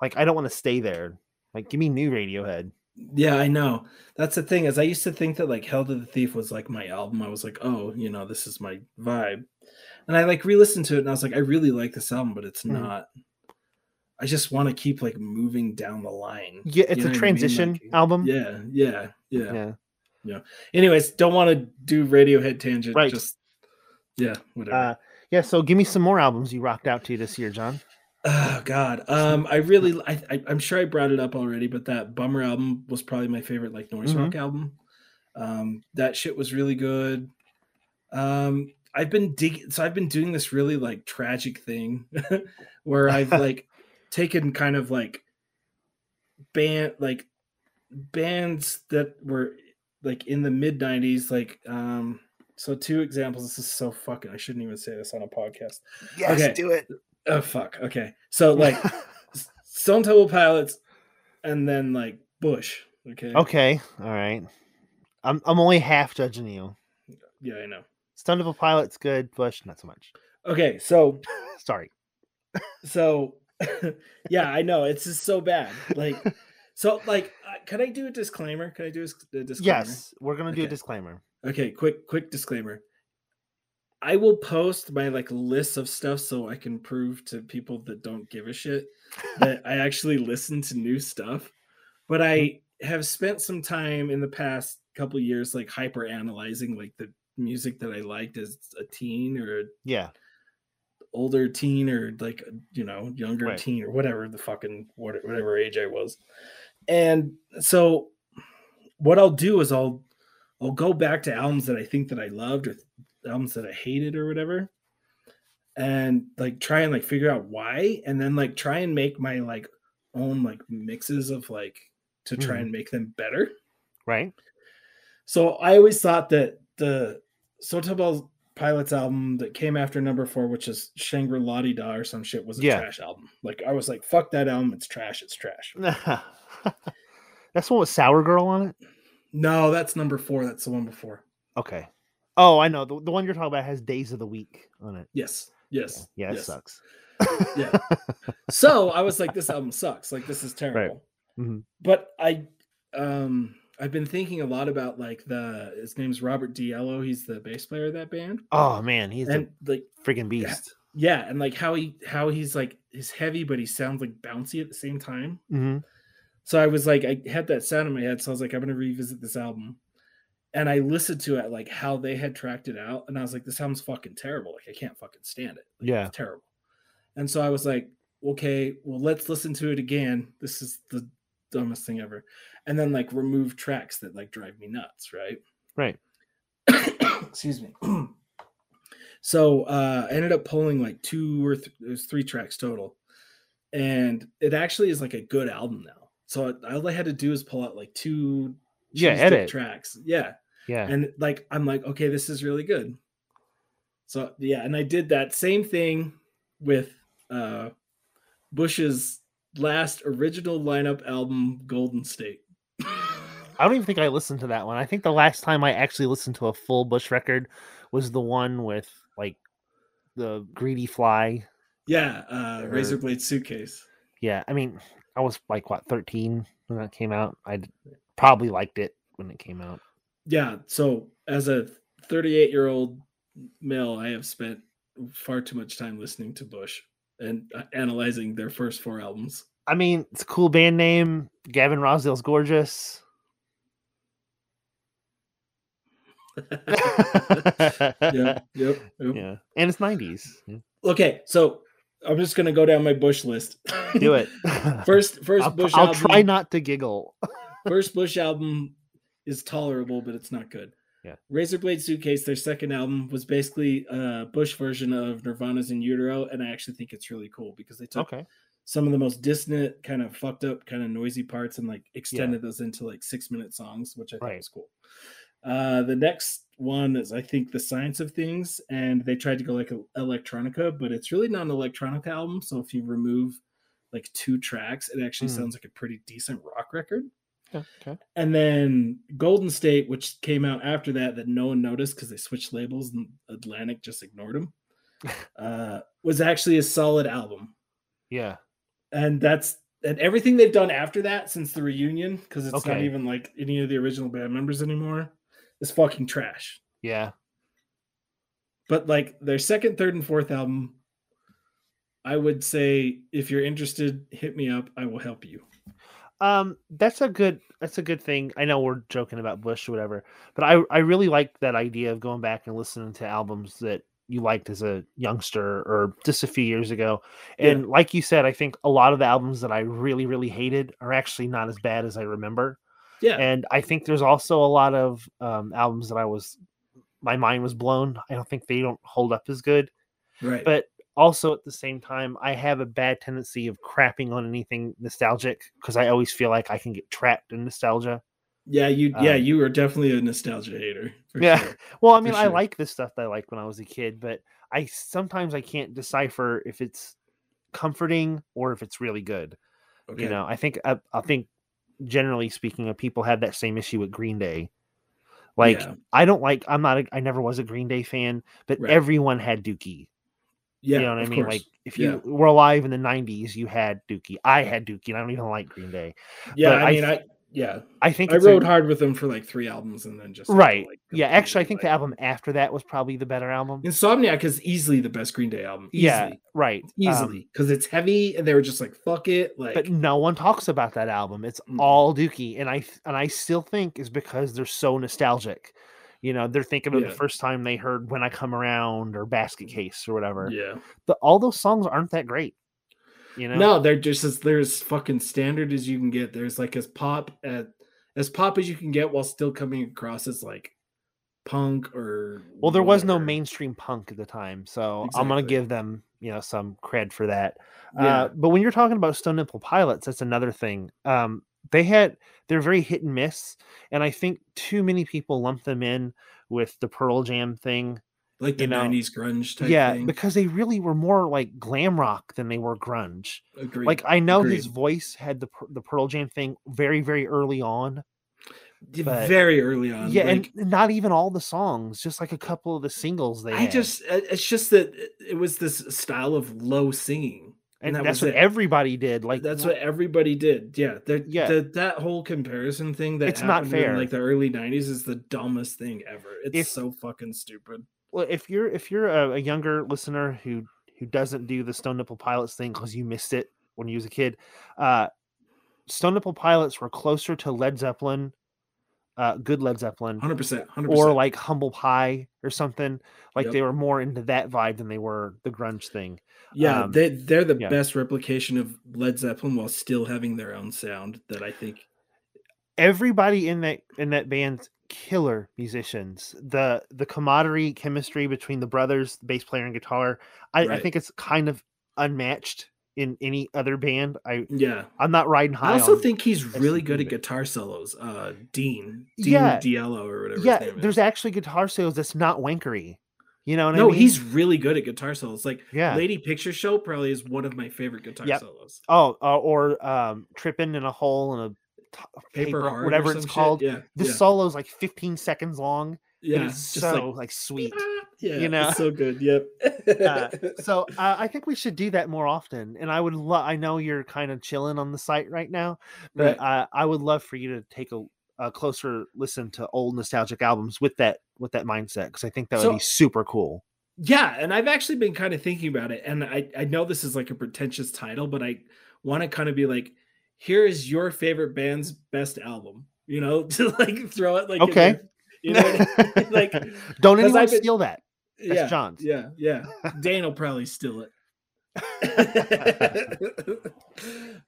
like I don't want to stay there. Like give me new Radiohead. Yeah, I know. That's the thing is I used to think that like Hail to the Thief was like my album. I was like, oh, you know, this is my vibe. And I like re-listened to it and I was like, I really like this album, but it's Mhm. not. I just want to keep like moving down the line. Yeah, You it's know a what I mean? transition Like, album. Yeah, yeah, yeah, yeah. Anyways, don't want to do Radiohead tangent. Right. Just yeah, whatever. Uh, yeah. So give me some more albums you rocked out to this year, John. Oh God, um, I really, I, I, I'm sure I brought it up already, but that Bummer album was probably my favorite like noise Mhm. rock album. Um, that shit was really good. Um, I've been digging, so I've been doing this really like tragic thing where I've like taken kind of like band like bands that were like in the mid 90s like um so two examples this is so fucking i shouldn't even say this on a podcast Yes, Okay. do it. Oh fuck okay so like stone temple pilots and then like bush okay okay. All right. I'm I'm only half judging you. yeah i know Stone Temple Pilots good. Bush not so much. okay so Sorry. so yeah i know it's just so bad like so like uh, can i do a disclaimer can i do a disclaimer Yes, we're gonna do a disclaimer. Okay, quick quick disclaimer. I will post my like list of stuff so I can prove to people that don't give a shit that I actually listen to new stuff. But I mm-hmm. have spent some time in the past couple years like hyper analyzing like the music that I liked as a teen or Yeah. older teen or like you know younger Right. teen or whatever the fucking whatever age I was. And so what I'll do is I'll I'll go back to albums that I think that I loved or albums that I hated or whatever and like try and like figure out why and then like try and make my like own like mixes of like to try Mhm. and make them better. Right. So I always thought that the Stone Temple Pilots album that came after number four, which is Shangri-La Dee Da or some shit, was a Yeah. trash album. Like I was like, fuck that album, it's trash, it's trash. That's one with Sour Girl on it. No, that's number four. That's the one before. Okay. Oh, I know the, the one you're talking about has Days of the Week on it. Yes. Yes. Yeah, it yes. sucks. Yeah. So I was like, this album sucks. Like this is terrible. Mhm. But I um I've been thinking a lot about like the his name's Robert DeLeo. He's the bass player of that band. Oh man, he's and like freaking beast. yeah, and like how he how he's like he's heavy, but he sounds like bouncy at the same time. hmm So I was like, I had that sound in my head. So I was like, I'm gonna revisit this album. And I listened to it like how they had tracked it out, and I was like, this sounds fucking terrible. Like I can't fucking stand it. Like, Yeah. it's terrible. And so I was like, okay, well, let's listen to it again. This is the dumbest thing ever. And then like remove tracks that like drive me nuts, right? Right. Excuse me. so uh I ended up pulling like two or th- there's three tracks total. And it actually is like a good album now. So all I had to do is pull out like two Yeah, edit. tracks. Yeah. Yeah. And like I'm like, okay, this is really good. So yeah, and I did that same thing with uh Bush's last original lineup album, Golden State. I don't even think I listened to that one. I think the last time I actually listened to a full Bush record was the one with like the greedy fly. yeah, uh Or- Razor Blade Suitcase. Yeah, I mean, I was like what 13 when that came out. I probably liked it when it came out. Yeah, so as a 38 year old male, I have spent far too much time listening to Bush and uh, analyzing their first four albums. I mean, it's a cool band name. Gavin Rossdale's gorgeous. yeah, yep, yep. yeah, and it's 90s. Okay, so I'm just gonna go down my Bush list. Do it. first, first I'll, Bush I'll album. try not to giggle. first Bush album is tolerable, but it's not good. Yeah. Razorblade Suitcase, their second album, was basically a Bush version of Nirvana's In Utero, and I actually think it's really cool because they took Okay. some of the most dissonant, kind of fucked up, kind of noisy parts and like extended those into like six minute songs, which I Right. was cool. Uh, the next one is I think the Science of Things, and they tried to go like a electronica, but it's really not an electronica album. So if you remove like two tracks, it actually Hmm. sounds like a pretty decent rock record. Yeah, Okay. And then Golden State, which came out after that, that no one noticed because they switched labels and Atlantic just ignored them, uh, was actually a solid album Yeah. and that's and everything they've done after that since the reunion, because it's not even like any of the original band members anymore, is fucking trash. Yeah. But like their second, third, and fourth album, I would say if you're interested, hit me up. I will help you. Um, that's a good that's a good thing. I know we're joking about Bush or whatever, but I I really like that idea of going back and listening to albums that you liked as a youngster or just a few years ago. Yeah. And like you said, I think a lot of the albums that I really really hated are actually not as bad as I remember. Yeah. And I think there's also a lot of um, albums that I was my mind was blown. I don't think they don't hold up as good right. but also at the same time i have a bad tendency of crapping on anything nostalgic because i always feel like i can get trapped in nostalgia yeah, you yeah, um, you are definitely a nostalgia hater. Yeah. Sure. well i mean i sure. like the stuff that i liked when i was a kid but i sometimes i can't decipher if it's comforting or if it's really good Okay. you know i think I, I think generally speaking of people have that same issue with green day like Yeah. i don't like i'm not a, i never was a green day fan but Right. everyone had dookie Yeah. you know what I mean? course. Like if you were alive in the '90s, you had Dookie. I had Dookie, and I don't even like Green Day. yeah, I I mean, I yeah, I think I it's a- rode hard with them for like three albums and then just right. like, yeah, actually, I think the album after that was probably the better album. Insomniac is easily the best Green Day album. Easily. Yeah, right. um, easily because it's heavy and they were just like fuck it like but no one talks about that album. It's all Dookie, and I and I still think is because they're so nostalgic. You know, they're thinking of Yeah. the first time they heard "When I Come Around" or "Basket Case" or whatever. yeah But all those songs aren't that great. You know, no they're just as they're as fucking standard as you can get there's like as pop at as pop as you can get while still coming across as like punk or Well, there was no mainstream punk at the time, so I'm gonna give them, you know, some cred for that. Yeah. Uh, but when you're talking about Stone Temple Pilots, that's another thing. Um, they had they're very hit and miss, and I think too many people lump them in with the Pearl Jam thing. like the you know, 90s grunge type yeah, thing because they really were more like glam rock than they were grunge. Agreed. Like I know his voice had the the Pearl Jam thing very very early on. but- very early on yeah, like, and not even all the songs, just like a couple of the singles they i had. just it's just that it was this style of low singing and, that that's what it. everybody did. Like that's what everybody did. Yeah, that Yeah. the, that whole comparison thing that It's not happened fair. in like the early '90s is the dumbest thing ever. It's If- so fucking stupid. well if you're if you're a, a younger listener who who doesn't do the stone nipple pilots thing because you missed it when you was a kid uh stone nipple pilots were closer to led zeppelin uh good led zeppelin Hundred percent, or like humble pie or something like Yep. they were more into that vibe than they were the grunge thing Yeah, um, they they're the yeah. best replication of Led Zeppelin while still having their own sound. That I think. everybody in that in that band's killer musicians the the camaraderie chemistry between the brothers the bass player and guitar I, I think it's kind of unmatched in any other band i Yeah, i'm not riding high I also think he's really good at guitar solos. Uh, Dean, Dean Yeah. DeLeo or whatever. yeah his name there's actually guitar sales that's not wankery you know what no, I mean? No, he's really good at guitar solos. Like yeah Lady Picture Show probably is one of my favorite guitar Yep. solos. oh uh, or um tripping in a hole in a t- Paper, paper, whatever it's shit. called Yeah, the yeah. solo is like 15 seconds long yeah, it's just so like, like, sweet yeah, you know? it's so good. Yep. Uh, so uh, I think we should do that more often. And I would love. I know you're kind of chilling on the site right now, but Right. uh, I would love for you to take a, a closer listen to old nostalgic albums with that with that mindset because I think that would So- be super cool. yeah, and I've actually been kind of thinking about it, and I I know this is like a pretentious title, but I want to kind of be like, here is your favorite band's best album. You know, to like throw it like Okay. you know, I mean? like don't anyone been- steal that. That's yeah, John's. yeah, yeah. Dane will probably steal it.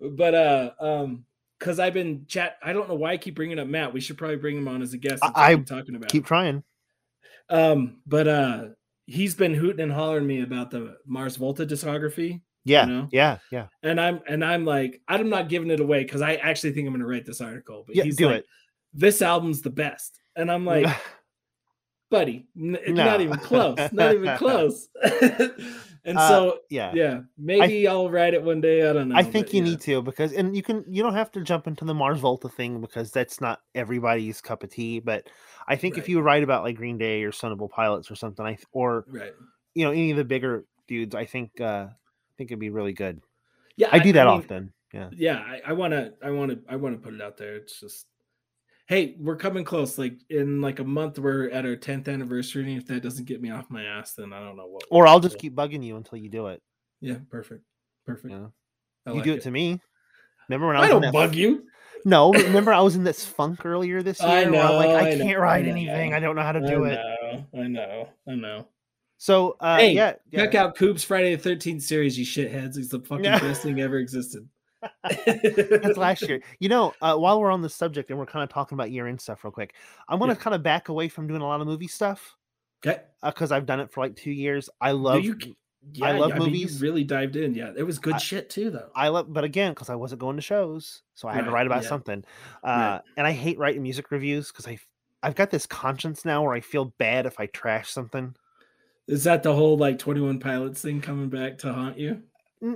but uh um because I've been chat I don't know why I keep bringing up Matt. We should probably bring him on as a guest. I- That's what I talking about. Keep trying. um, but uh he's been hooting and hollering me about the Mars Volta discography. Yeah, know? yeah, yeah, And I'm and I'm like, I'm not giving it away because I actually think I'm gonna write this article. But yeah. he's Do like, it. this album's the best. And I'm like, buddy, n- not even close. Not even close. and Uh, so yeah. yeah, maybe I'll write it one day. I don't know. I think but you yeah. need to because, and you can, you don't have to jump into the Mars Volta thing because that's not everybody's cup of tea. But I think if you write about like Green Day or Stone Temple Pilots or something, I th- or right. you know any of the bigger dudes, I think, uh I think it'd be really good. Yeah, I do that mean, often. Yeah. Yeah, I, I wanna I wanna I wanna put it out there. It's just hey, we're coming close. Like in like a month, we're at our 10th anniversary. And if that doesn't get me off my ass, then I don't know what. Or I'll just will. keep bugging you until you do it. Yeah, perfect. Perfect. Yeah. You like do it, to me. Remember when I I was don't bug you. No, remember I was in this funk earlier this year. I where I'm like, know, I I can't I write know. anything. I don't know how to I do it. know, I know. I know. So uh Hey, yeah, yeah. Check out Coop's Friday the 13th series, you shitheads. It's the fucking Yeah. best thing ever existed. That's last year. You know, uh, while we're on the subject and we're kind of talking about year end stuff real quick, I want to Yeah. kind of back away from doing a lot of movie stuff Okay. because I've done it for like two years. I love, you, yeah, love I mean, movies. you really dived in. Yeah, it was good I- shit too, though. I love, but again, because I wasn't going to shows, so I had to write about yeah. something. Uh, Right. And I hate writing music reviews because I, I've got this conscience now where I feel bad if I trash something. Is that the whole like 21 Pilots thing coming back to haunt you?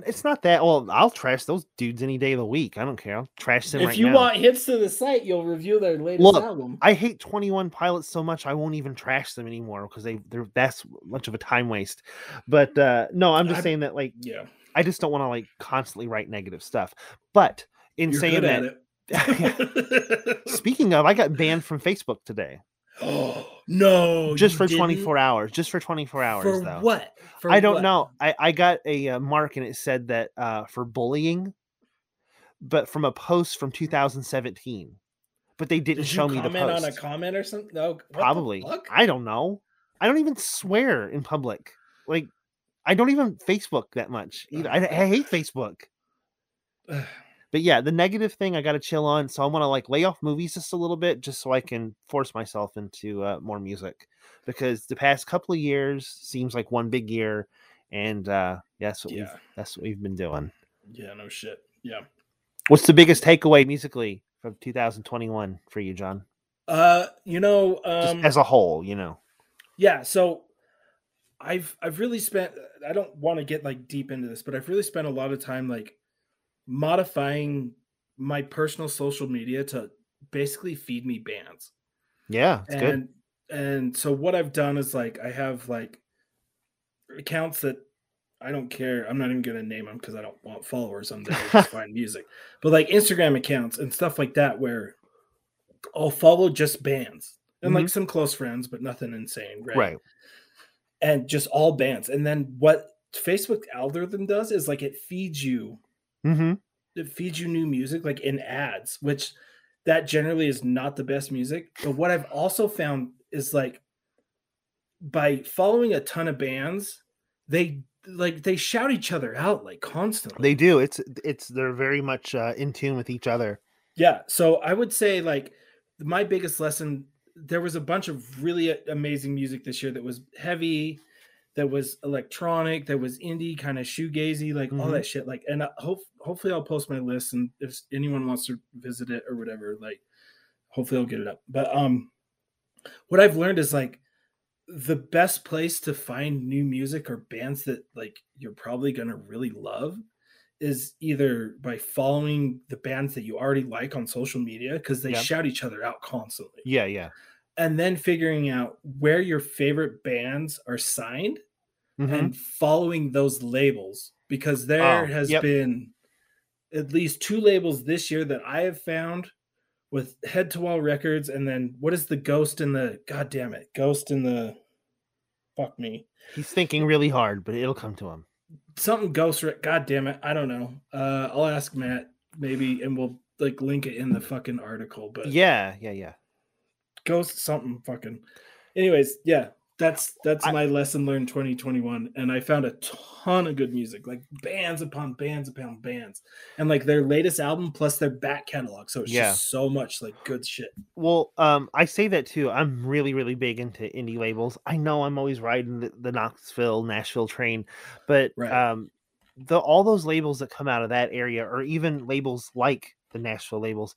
It's not that. Well, I'll trash those dudes any day of the week. I don't care. I'll trash them If right you now. want hits to the site, you'll review their latest Look, album. I hate 21 Pilots so much I won't even trash them anymore because they they're that's much of a time waste. But uh no, I'm just I'm- saying that like Yeah, I just don't want to like constantly write negative stuff. But in you're saying that, speaking of, I got banned from Facebook today oh no! just for didn't? 24 hours. Just for 24 hours For though. what? For I don't what? know. I I got a uh, mark and it said that uh for bullying, but from a post from 2017. But they didn't Did show me the comment post. on a comment or something? No, Probably. I don't know. I don't even swear in public. Like, I don't even Facebook that much either. I, I hate Facebook. But yeah, the negative thing I got to chill on. So I want to like lay off movies just a little bit, just so I can force myself into uh, more music. Because the past couple of years seems like one big year, and uh, yeah, that's what we've that's what we've been doing. yeah, no shit. Yeah. What's the biggest takeaway musically from 2021 for you, John? Uh, you know, um, as a whole, you know. yeah. So, I've I've really spent. I don't want to get like deep into this, but I've really spent a lot of time like modifying my personal social media to basically feed me bands. Yeah, it's good. and and so what I've done is like I have like accounts that I don't care. I'm not even gonna name them because I don't want followers on there. to Just find music, but like Instagram accounts and stuff like that where I'll follow just bands and like mm-hmm. some close friends, but nothing insane, right? Right. And just all bands. And then what Facebook algorithm does is like it feeds you Mm-hmm. it feeds you new music like in ads which that generally is not the best music but what i've also found is like by following a ton of bands they like they shout each other out like constantly They do. It's it's they're very much uh, in tune with each other. yeah so i would say like my biggest lesson there was a bunch of really amazing music this year that was heavy that was electronic that was indie kind of shoegazy like all Mhm. that shit like and I hope hopefully i'll post my list and if anyone wants to visit it or whatever like hopefully i'll get it up but um what i've learned is like the best place to find new music or bands that like you're probably going to really love is either by following the bands that you already like on social media because they Yep. shout each other out constantly Yeah, yeah. and then figuring out where your favorite bands are signed Mhm. and following those labels because there Oh, has yep. been at least two labels this year that I have found with head to wall records and then what is the ghost in the god damn it ghost in the fuck me He's thinking really hard, but it'll come to him. something ghost god damn it i don't know uh i'll ask matt maybe and we'll like link it in the fucking article but Yeah, yeah, yeah. ghost something fucking anyways yeah that's that's I- my lesson learned 2021 and i found a ton of good music like bands upon bands upon bands and like their latest album plus their back catalog so it's Yeah. just so much like good shit Well, um, I say that too. I'm really, really big into indie labels. I know I'm always riding the, the Knoxville, Nashville train, but Right. um, the all those labels that come out of that area, or even labels like the Nashville labels,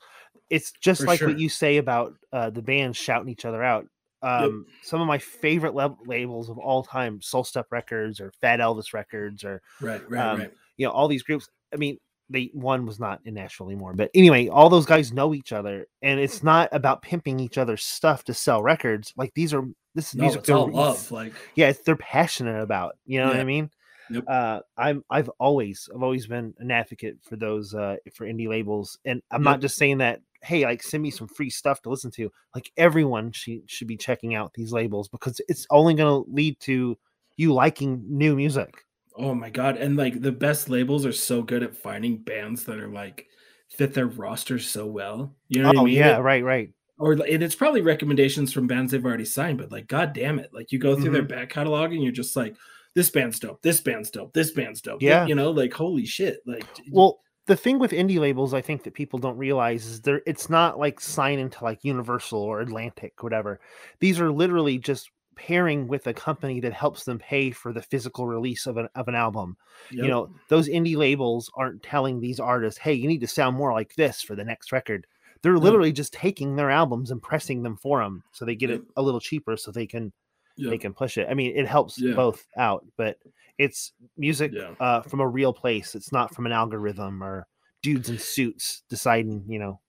it's just For like sure. what you say about uh, the bands shouting each other out. Um, Some of my favorite lab- labels of all time, Soul Step Records or Fat Elvis Records, or right right Um, right you know all these groups i mean they one was not in nashville anymore but anyway all those guys know each other and it's not about pimping each other's stuff to sell records like these are this is no music it's all love like yeah it's, they're passionate about you know what i mean Yep. Uh, I'm I've always I've always been an advocate for those uh for indie labels, and I'm Yep. not just saying that. Hey, like send me some free stuff to listen to. Like everyone should should be checking out these labels because it's only going to lead to you liking new music. Oh my god! And like the best labels are so good at finding bands that are like fit their roster so well. You know what oh I mean? yeah, It- right, right. or and it's probably recommendations from bands they've already signed, but like, god damn it, like you go through Mm-hmm. their back catalog and you're just like, this band's dope, this band's dope, this band's dope. Yeah. you know, like holy shit, like Well, the thing with indie labels, I think that people don't realize is there it's not like signing to like Universal or Atlantic, whatever. These are literally just pairing with a company that helps them pay for the physical release of an of an album. Yep. You know, those indie labels aren't telling these artists, "Hey, you need to sound more like this for the next record." They're literally just taking their albums and pressing them for them so they get it a little cheaper so they can Yep. they can push it. I mean, it helps Yeah. both out, but it's music Yeah. uh, from a real place. It's not from an algorithm or dudes in suits deciding, you know.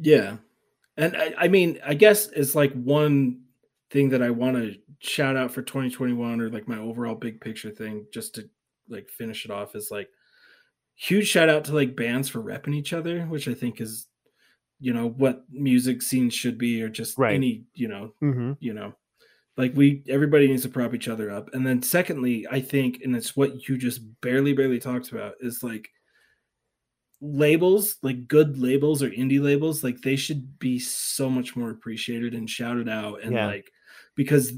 Yeah. And I, I mean, I guess it's like one thing that I want to shout out for 2021 or like my overall big picture thing, just to like finish it off is like huge shout out to like bands for repping each other, which I think is, you know, what music scenes should be, or just Right. any, you know, Mm-hmm. you know, like we everybody needs to prop each other up. And then secondly, I think, and it's what you just barely, barely talked about, is like labels, like good labels or indie labels, like they should be so much more appreciated and shouted out and Yeah. like because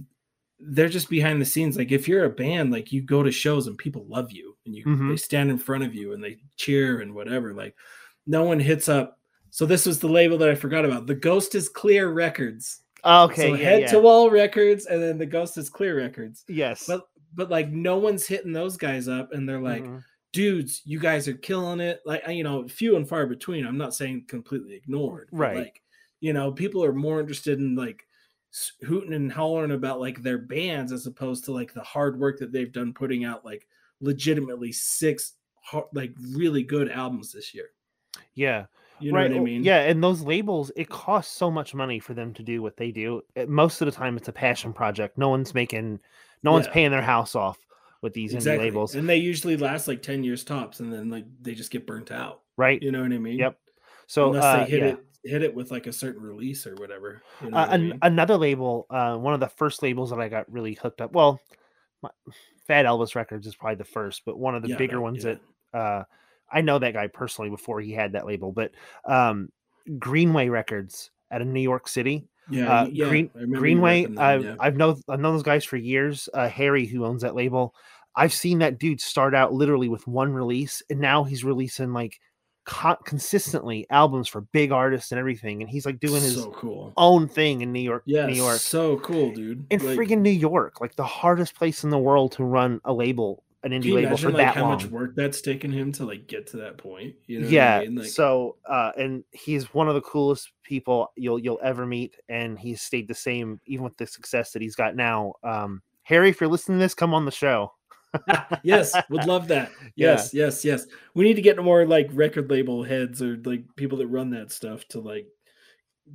they're just behind the scenes. Like if you're a band, like you go to shows and people love you and you Mhm. they stand in front of you and they cheer and whatever. Like no one hits up. So this was the label that I forgot about. The Ghost is Clear Records. Okay. so yeah, head yeah. to wall records and then the Ghost is Clear Records. yes. But but like no one's hitting those guys up and they're like, Mhm. dudes, you guys are killing it. Like, you know, few and far between. I'm not saying completely ignored, Right. Like, you know, people are more interested in like hooting and hollering about like their bands as opposed to like the hard work that they've done putting out like legitimately six like really good albums this year. yeah. You know right. what I oh, mean? Yeah, and those labels, it costs so much money for them to do what they do. Most of the time, it's a passion project. No one's making, no one's paying their house off with these exactly. indie labels, And they usually last like 10 years tops and then like they just get burnt out. right? You know what I mean? Yep. So, Unless uh, they hit yeah. it hit it with like a certain release or whatever. You know uh, what I mean? another label, uh, one of the first labels that I got really hooked up. Well, my, Fat Elvis Records is probably the first, but one of the Yeah, bigger ones yeah. that uh, I know that guy personally before he had that label. But um, Greenway Records out of New York City. Yeah, uh, yeah, Green, I remember you Greenway. them, I've yeah. I've known I've known those guys for years. Uh, Harry, who owns that label, I've seen that dude start out literally with one release, and now he's releasing like co- consistently albums for big artists and everything, and he's like doing his so cool. own thing in New York, Yeah, New York, so cool, dude. in Like, friggin' New York, like the hardest place in the world to run a label, an can indie you label imagine for like that how long. much work that's taken him to like get to that point? You know what I yeah mean? Like, so uh and he's one of the coolest people you'll you'll ever meet and he's stayed the same even with the success that he's got now um harry if you're listening to this come on the show yes, would love that. Yeah. Yes, yes, yes. We need to get more like record label heads or like people that run that stuff to like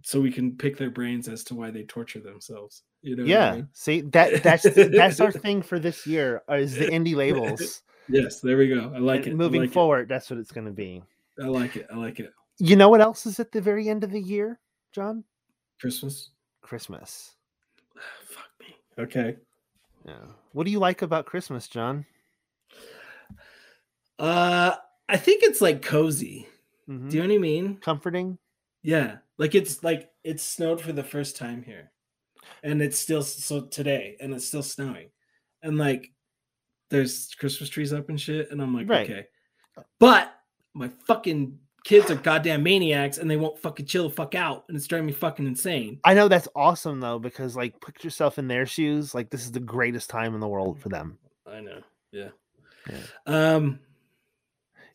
so we can pick their brains as to why they torture themselves. You know? what I yeah mean? see that that's that's our thing for this year is the indie labels Yes, there we go. I like And it. Moving like it. forward that's what it's going to be I like it. I like it. you know what else is at the very end of the year john Christmas. christmas Fuck me. Okay. yeah what do you like about christmas john Uh I think it's like cozy. Mhm. Do you know what I mean? comforting Yeah. Like it's like it's snowed for the first time here. And it's still so today and it's still snowing. And like there's Christmas trees up and shit. And I'm like, Right. okay. But my fucking kids are goddamn maniacs and they won't fucking chill the fuck out. And it's driving me fucking insane. I know that's awesome though, because like put yourself in their shoes. Like this is the greatest time in the world for them. I know. Yeah. Yeah. Um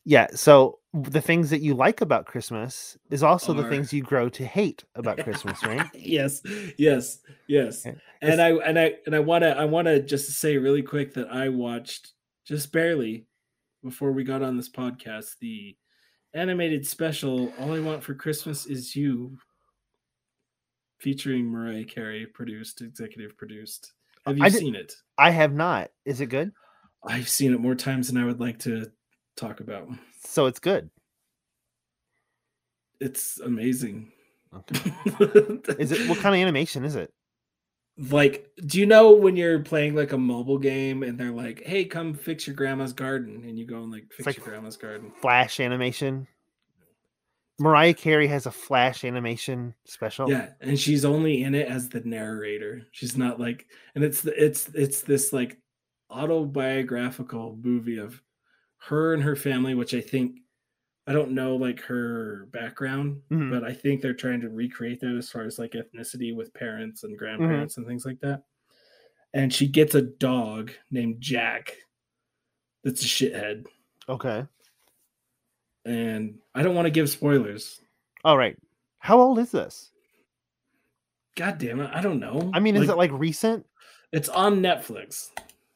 Yeah. So the things that you like about Christmas is also the things you grow to hate about Christmas, right? yes, yes, yes. Okay. And I and I and I want to I want to just say really quick that I watched just barely before we got on this podcast the animated special All I Want for Christmas Is You featuring Mariah Carey produced executive produced. Uh, have you I did- seen it? I have not. Is it good? I've seen it more times than I would like to talk about. So it's good. It's amazing. Okay. Is it what kind of animation is it? like do you know when you're playing like a mobile game and they're like hey come fix your grandma's garden and you go and like fix like your grandma's garden Flash animation. Mariah Carey has a Flash animation special. yeah and she's only in it as the narrator she's not like and it's the, it's it's this like autobiographical movie of her and her family which i think i don't know like her background Mhm. but i think they're trying to recreate that as far as like ethnicity with parents and Mm-hmm. grandparents and things like that and she gets a dog named jack that's a shithead Okay. and i don't want to give spoilers All right. How old is this? god damn it i don't know I mean, is it like recent? it's on netflix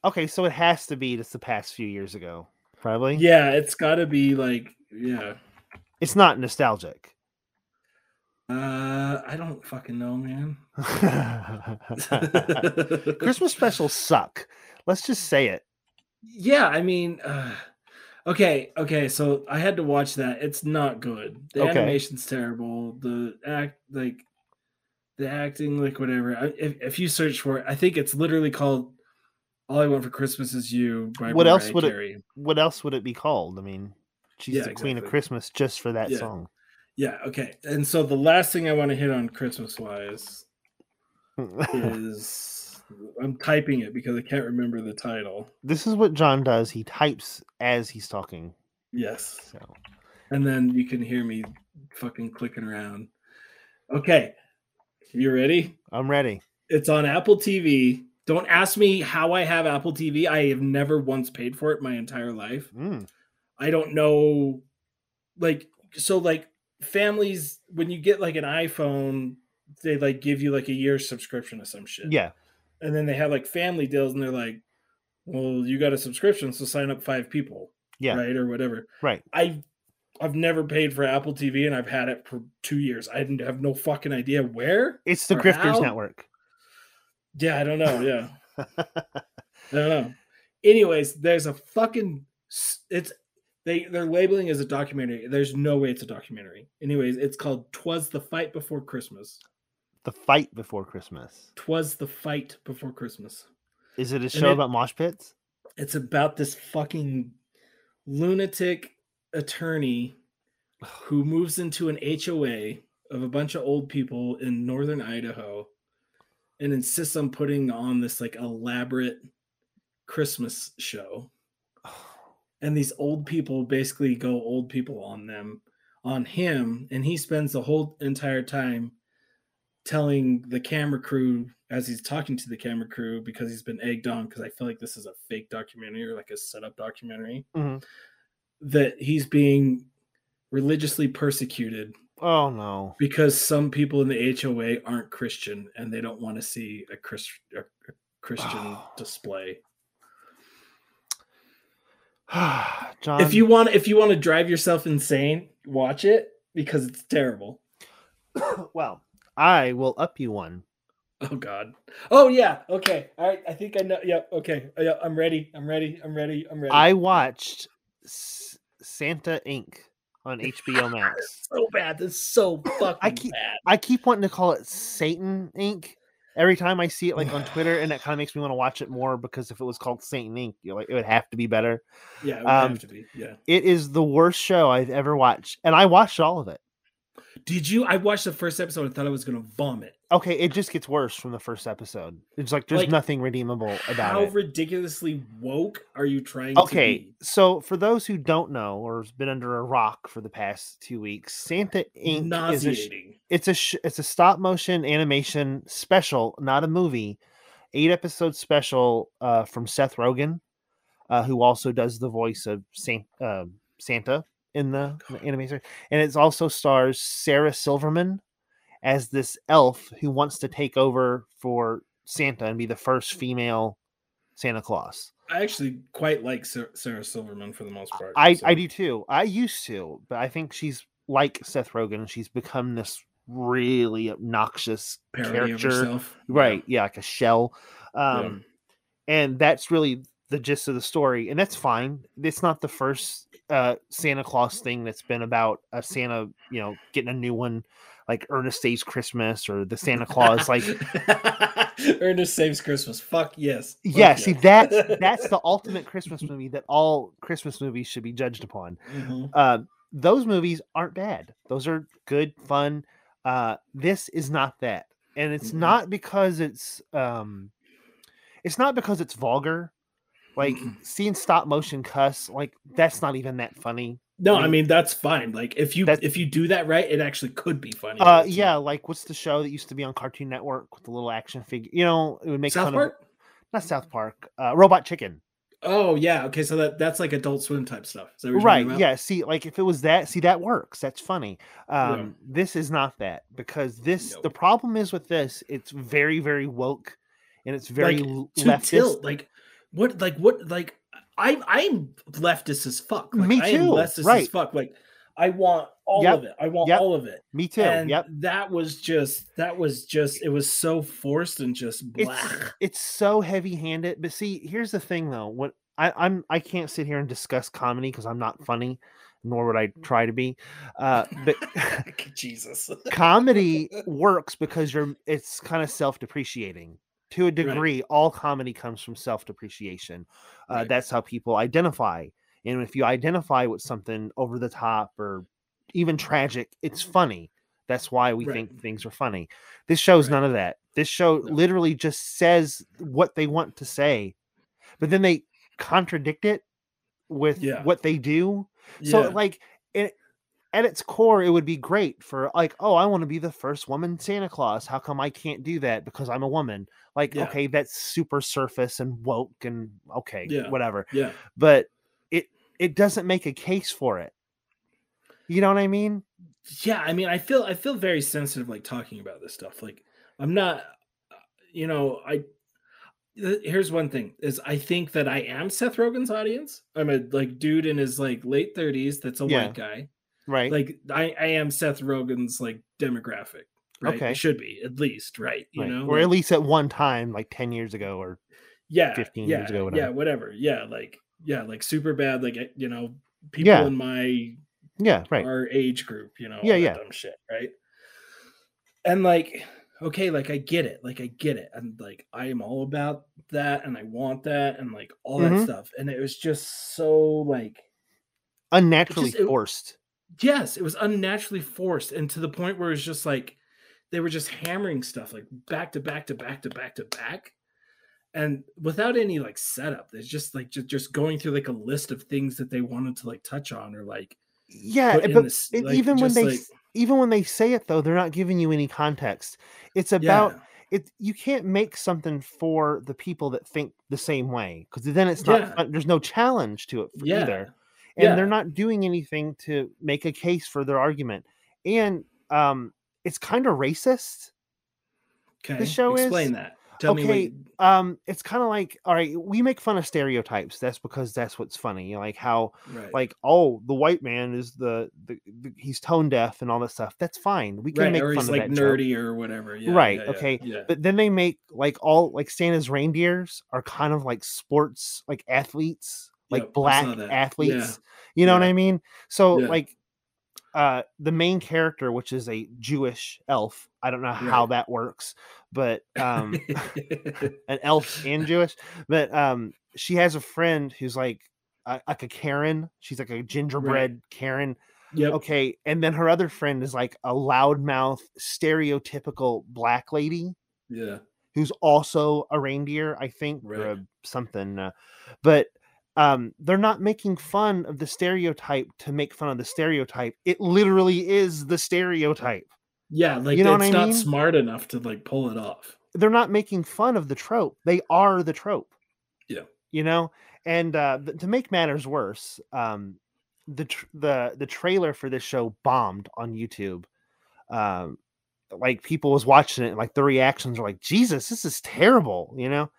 Okay, so it has to be just the past few years ago, probably. yeah it's gotta be like yeah It's not nostalgic. Uh, I don't fucking know, man. Christmas specials suck. Let's just say it. Yeah, I mean, uh, okay, okay. So I had to watch that. It's not good. The Okay. animation's terrible. The act, like, the acting, like whatever. I, if if you search for it, I think it's literally called "All I Want for Christmas Is You" by What else Mariah would it- What else would it be called? I mean, she's Yeah, the queen of. Christmas just for that Yeah. song. Yeah, okay. And so the last thing I want to hit on Christmas wise is I'm typing it because I can't remember the title. this is what John does. He types as he's talking. Yes. So and then you can hear me fucking clicking around. Okay, you ready? I'm ready. It's on Apple TV. Don't ask me how I have Apple TV. I have never once paid for it my entire life. Mm. I don't know, like, so like families when you get like an iPhone, they like give you like a year subscription to some shit. Yeah. and then they have like family deals, and they're like, "Well, you got a subscription, so sign up five people." Yeah. right or whatever. Right. I I've never paid for Apple TV and I've had it for two years. I didn't have no fucking idea where. It's the Grifters how? Network. Yeah, I don't know. Yeah, I don't know. Anyways, there's a fucking it's they they're labeling as a documentary. There's no way it's a documentary. Anyways, it's called "Twas the Fight Before Christmas." the fight before Christmas. "Twas the Fight Before Christmas." Is it a show it- about mosh pits? It's about this fucking lunatic attorney who moves into an HOA of a bunch of old people in northern Idaho and insists on putting on this like elaborate Christmas show. And these old people basically go old people on them, on him, and he spends the whole entire time telling the camera crew as he's talking to the camera crew because he's been egged on because I feel like this is a fake documentary or like a setup documentary Mhm. that he's being religiously persecuted Oh no. because some people in the HOA aren't Christian and they don't want to see a, Chris, a, a Christian Oh. display. John, if you want, if you want to drive yourself insane, watch it because it's terrible. well, I will up you one. Oh God. Oh yeah. Okay. All right. I think I know. Yep. Okay. Yeah. I'm ready. I'm ready. I'm ready. I'm ready. I watched S- Santa Inc. on HBO Max. so bad. This is so fucking keep- bad. I keep wanting to call it Satan Inc. Every time I see it like on Twitter, and that kind of makes me want to watch it more because if it was called Satan Inc., you know, like it would have to be better. Yeah. It would um, have to be. Yeah. It is the worst show I've ever watched, and I watched all of it. Did you? I watched the first episode and thought I was gonna vomit. Okay, it just gets worse from the first episode. It's like there's Like, nothing redeemable about How it. How ridiculously woke are you trying to Okay, so for those who don't know or has been under a rock for the past two weeks, Santa Inc. is a Nauseating. it's a sh- it's a stop motion animation special, not a movie, eight episode special uh, from Seth Rogen, uh, who also does the voice of Saint, uh, Santa in the, the animation, and it also stars Sarah Silverman as this elf who wants to take over for Santa and be the first female Santa Claus. I actually quite like Sarah Silverman for the most part. I, so- I do too. I used to, but I think she's like Seth Rogen. She's become this really obnoxious parody character. herself. right? Yeah, like a shell. Yeah. Um, and that's really the gist of the story, and that's fine. It's not the first uh, Santa Claus thing that's been about a Santa, you know, getting a new one, like Ernest Saves Christmas or the Santa Claus. Like, Ernest Saves Christmas. Fuck yes. Fuck yeah, yes. see, that's that's the ultimate Christmas movie that all Christmas movies should be judged upon. Mhm. Uh, those movies aren't bad; those are good, fun. Uh, this is not that, and it's Mhm. not because it's um, it's not because it's vulgar. Like seeing stop motion cuss, like that's not even that funny. No, I mean- that's fine. Like if you That- if you do that right, it actually could be funny. Uh, yeah, like what's the show that used to be on Cartoon Network with the little action figure? You know, it would make South fun Park. of not South Park, uh, Robot Chicken. Oh yeah, okay. So that that's like Adult Swim type stuff. Is that you're right yeah see like if it was that see that works that's funny um this is not that because this the problem is with this it's very very woke and it's very like leftist tilt. Like what? Like what? Like I'm I'm leftist as fuck. Like, Me I am too, leftist as right. fuck. Like I want all Yep, of it. I want yep, all of it. me too And yep that was just that was just it was so forced and just it's black. it's so heavy handed but see here's the thing though what I, i'm i can't sit here and discuss comedy because i'm not funny nor would i try to be uh but Jesus. comedy works because you're it's kind of self-depreciating to a degree all comedy comes from self-depreciation uh, Right. that's how people identify and if you identify with something over the top or even tragic it's funny that's why we Right. think things are funny this show's Right. none of that this show No. literally just says what they want to say but then they contradict it with Yeah. what they do so Yeah. like at its core, it would be great for like, oh, I want to be the first woman Santa Claus. How come I can't do that because I'm a woman? Like, Yeah. okay, that's super surface and woke and okay, Yeah. whatever. yeah. But it it doesn't make a case for it. You know what I mean? yeah i mean i feel i feel very sensitive like talking about this stuff like i'm not uh, you know i here's one thing is i think that i am seth rogen's audience i'm a like dude in his like late 30s that's a Yeah. white guy Right. like I, I am seth rogen's like demographic right Okay. it should be at least right you right. know or like- at least at one time, like 10 years ago or yeah 15 yeah, years ago, yeah whatever. whatever yeah like yeah like super bad like you know people Yeah. in my yeah, right. our age group, you know, Yeah, yeah. dumb shit, right? And like, okay, like I get it, like I get it, and like I am all about that, and I want that, and like all that Mhm. stuff, and it was just so like, Unnaturally just- forced. Yes, it was unnaturally forced, and to the point where it's just like they were just hammering stuff like back to back to back to back to back. And without any like setup, there's just like just, just going through like a list of things that they wanted to like touch on or like Yeah, but this, like, even when they like- even when they say it though, they're not giving you any context. It's about yeah. it you can't make something for the people that think the same way because then it's not Yeah. there's no challenge to it for Yeah. either and they're not doing anything to make a case for their argument and um it's kind of racist Okay. show is- Explain that. Tell okay, me what um it's kind of like all right we make fun of stereotypes that's because that's what's funny like how right. like oh the white man is the, the, the he's tone deaf and all that stuff that's fine we can right, make fun of like that joke. nerdy or whatever. Yeah, Right, yeah, yeah, okay, Yeah. but then they make like all like Santa's reindeers are kind of like sports like athletes like Yep, black athletes you know what i mean so Yeah. like uh the main character which is a jewish elf i don't know how that works but um an elf and jewish but um she has a friend who's like uh, like a karen she's like a gingerbread karen yep. okay and then her other friend is like a loudmouth stereotypical black lady Yeah. who's also a reindeer, I think, or a something. Uh, but um, they're not making fun of the stereotype to make fun of the stereotype. It literally is the stereotype. Yeah. Like You know it's I not mean? smart enough to like pull it off. They're not making fun of the trope. They are the trope. Yeah. You know, and uh, to make matters worse, um, the tr- the the trailer for this show bombed on YouTube. Um, like people was watching it, and like the reactions are like, "Jesus, this is terrible," you know.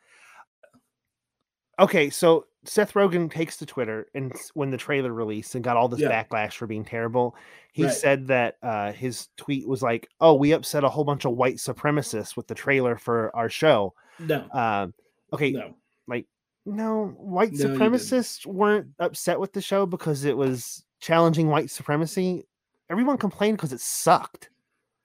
Okay, so Seth Rogen takes to Twitter, and when the trailer released and got all this Yeah. backlash for being terrible, he Right. said that uh, his tweet was like, "Oh, we upset a whole bunch of white supremacists with the trailer for our show." No. Um, okay, no. no, white No, supremacists weren't upset with the show because it was challenging white supremacy. Everyone complained because it sucked.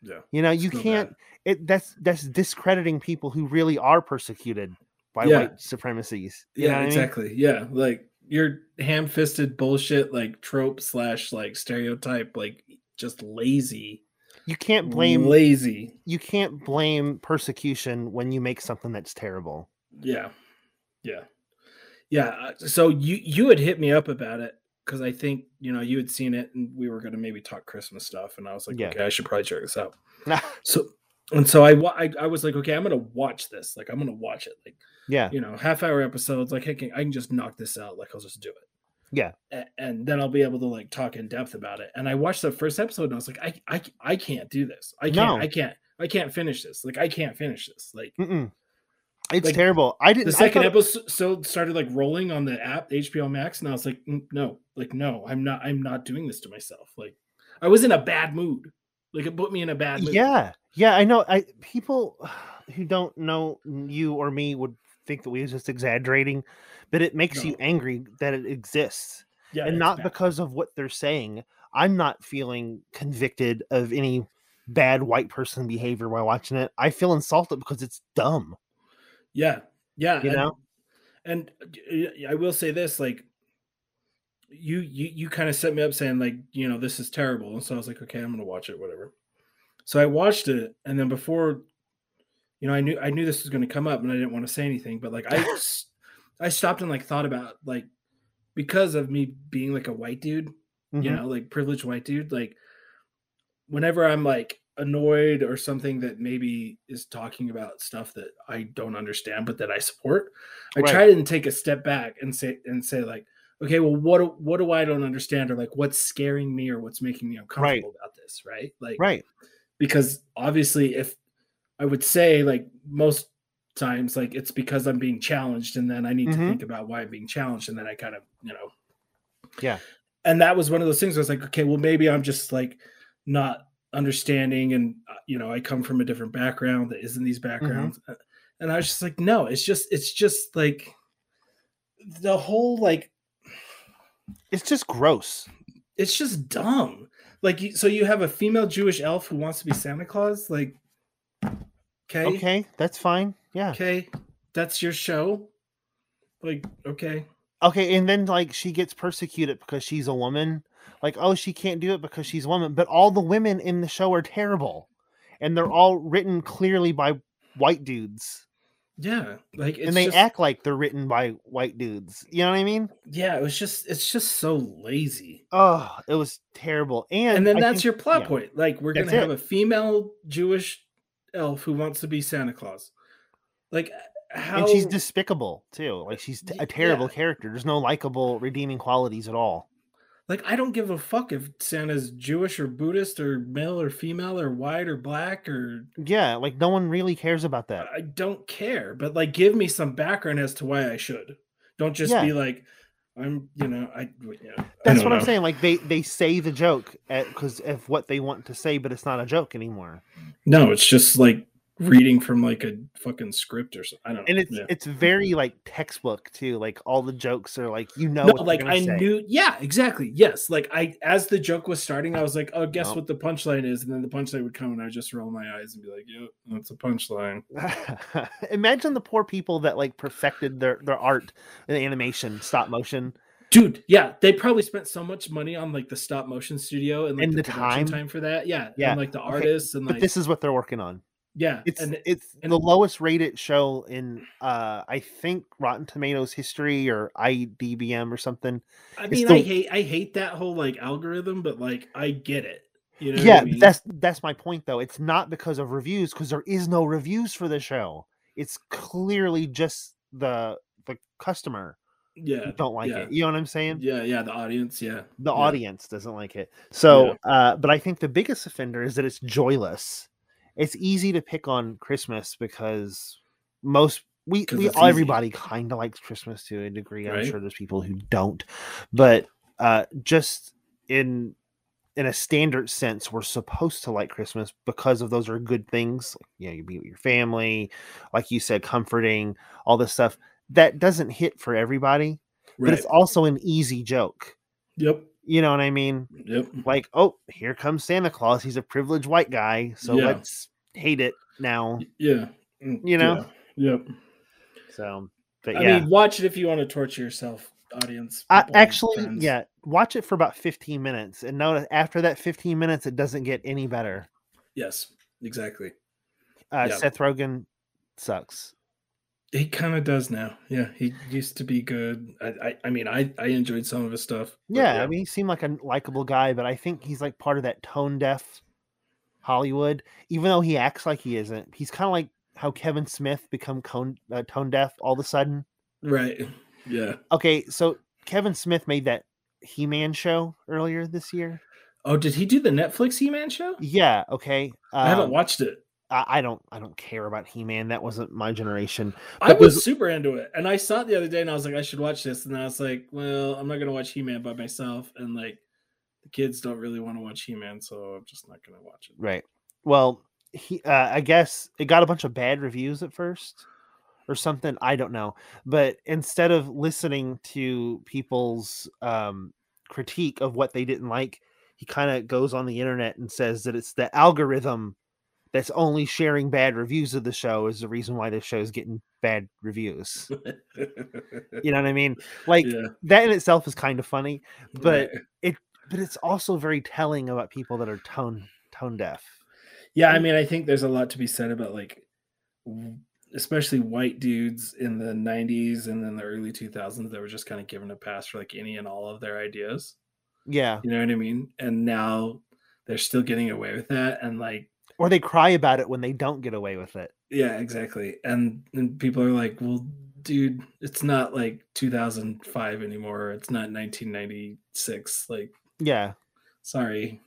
Yeah. You know, you can't. bad. It that's that's discrediting people who really are persecuted by Yeah. white supremacies. Yeah, what I mean? exactly. Yeah, like your ham-fisted bullshit, like trope slash like stereotype, like just lazy. You can't blame lazy. you can't blame persecution when you make something that's terrible. Yeah, yeah, yeah. uh, So you you had hit me up about it because I think you know you had seen it and we were going to maybe talk Christmas stuff, and I was like, Yeah. okay, I should probably check this out. So and so I, I I was like, okay, I'm gonna watch this. Like I'm gonna watch it. Like yeah. you know, half hour episodes. Like hey, can, I can just knock this out. Like I'll just do it. Yeah. A- and then I'll be able to like talk in depth about it. And I watched the first episode and I was like, I I, I can't do this. I can't. No. I can't. I can't finish this. Like I can't finish this. Like Mm-mm. It's Like, terrible. I didn't. the second thought- episode started like rolling on the app HBO Max, and I was like, "Mm, no, like no, I'm not. I'm not doing this to myself. Like I was in a bad mood. Like it put me in a bad mood. Yeah, yeah, I know. I people who don't know you or me would think that we was just exaggerating, but it makes you angry that it exists, yeah, and not bad. because of what they're saying. I'm not feeling convicted of any bad white person behavior while watching it. I feel insulted because it's dumb. Yeah, yeah, You and- know? And I will say this, like you you you kind of set me up saying like you know this is terrible, and so I was like, okay, I'm gonna watch it, whatever. So I watched it, and then before, you know, I knew I knew this was gonna come up, and I didn't want to say anything, but like I, I stopped and like thought about like because of me being like a white dude, you Mhm. know, like privileged white dude, like whenever I'm like annoyed or something that maybe is talking about stuff that I don't understand but that I support, I Right. try and take a step back and say and say like, okay, well, what what do I don't understand or like what's scaring me or what's making me uncomfortable about this, right? Like, Right. because obviously if I would say like most times like it's because I'm being challenged and then I need Mhm. to think about why I'm being challenged and then I kind of, you know. Yeah. And that was one of those things where I was like, okay, well maybe I'm just like not understanding and uh, you know, I come from a different background that isn't these backgrounds. Uh, And I was just like, no, it's just it's just like the whole like It's just gross. it's just dumb. Like, so you have a female Jewish elf who wants to be Santa Claus. Like, okay, okay, that's fine. Yeah. Okay. That's your show. Like, okay, Okay, and then like she gets persecuted because she's a woman. Like, oh, she can't do it because she's a woman. But all the women in the show are terrible, and they're all written clearly by white dudes, yeah, like, it's and they just, act like they're written by white dudes. You know what I mean? yeah, it was just, it's just so lazy. Oh, it was terrible. And And then I that's think- your plot yeah. point. Like, we're That's gonna have a female Jewish elf who wants to be Santa Claus. Like, uh, how? and she's despicable too. Like she's a terrible yeah. character. There's no likable, redeeming qualities at all. Like, I don't give a fuck if Santa's Jewish or Buddhist or male or female or white or black or Yeah, like no one really cares about that. I don't care, but like give me some background as to why I should. Don't just Yeah. be like, I'm, you know, I, know, I That's don't what I'm saying. Like they they say the joke because of what they want to say, but it's not a joke anymore. No, it's just like reading from like a fucking script or something. I don't know. And it's Yeah. it's very like textbook too. Like all the jokes are like you know no, like I say. knew, yeah, exactly. Yes, like I, as the joke was starting, I was like, oh, guess Nope. what the punchline is, and then the punchline would come, and I just roll my eyes and be like, yep, that's a punchline. Imagine the poor people that like perfected their their art in animation, stop motion. Dude, yeah, they probably spent so much money on like the stop motion studio and like And the, the production time. time for that. Yeah, Yeah, and like the okay, artists and But this is what they're working on. Yeah, It's and it's and- the lowest rated show in uh I think Rotten Tomatoes history or IDBM or something. I mean, the- I hate I hate that whole like algorithm, but like I get it. You know, yeah, I mean? that's that's my point though. It's not because of reviews because there is no reviews for the show. It's clearly just the the customer yeah, don't like yeah. it. You know what I'm saying? yeah, yeah. The audience, yeah, The yeah. audience doesn't like it. So, uh, but I think the biggest offender is that it's joyless. It's easy to pick on Christmas because most we we everybody kind of likes Christmas to a degree. I'm sure there's people who don't, but uh, just in in a standard sense, we're supposed to like Christmas because of those are good things. You know, you be with your family, like you said, comforting, all this stuff. that doesn't hit for everybody, but it's also an easy joke. Yep. You know what I mean? Yep. Like, oh, here comes Santa Claus. He's a privileged white guy, so Yeah. let's hate it now. Yeah. Mm, You know? Yeah. Yep. So, but I yeah, mean, watch it if you want to torture yourself, audience. I, actually, friends. yeah, watch it for about 15 minutes, and notice after that 15 minutes, it doesn't get any better. Yes. Exactly. Uh, Yeah. Seth Rogen sucks. He kind of does now. Yeah. He used to be good. I. I, I mean, I. I enjoyed some of his stuff. but Yeah, I mean, he seemed like a likable guy, but I think he's like part of that tone deaf Hollywood. Even though he acts like he isn't, he's kind of like how Kevin Smith become cone, uh, tone deaf all of a sudden. Right. Yeah. Okay, so Kevin Smith made that He Man show earlier this year. Oh, did he do the Netflix He Man show? Yeah, okay. I haven't um, watched it. I, I don't. I don't care about He Man. That wasn't my generation. I but was super into it, and I saw it the other day, and I was like, I should watch this, and I was like, well, I'm not gonna watch He Man by myself, and like, the kids don't really want to watch He Man, so I'm just not gonna watch it. Right. Well, he. Uh, I guess it got a bunch of bad reviews at first, or something. I don't know. But instead of listening to people's um, critique of what they didn't like, he kind of goes on the internet and says that it's the algorithm that's only sharing bad reviews of the show is the reason why this show is getting bad reviews. You know what I mean? Like yeah, that in itself is kind of funny, but right. but it's also very telling about people that are tone tone deaf. yeah, I mean, I think there's a lot to be said about like, especially white dudes in the '90s and then the early 2000s that were just kind of given a pass for like any and all of their ideas. Yeah. You know what I mean? And now they're still getting away with that, and like. Or they cry about it when they don't get away with it. Yeah, exactly. And and people are like, "Well, dude, it's not like 2005 anymore. It's not 1996. Like, Yeah. sorry."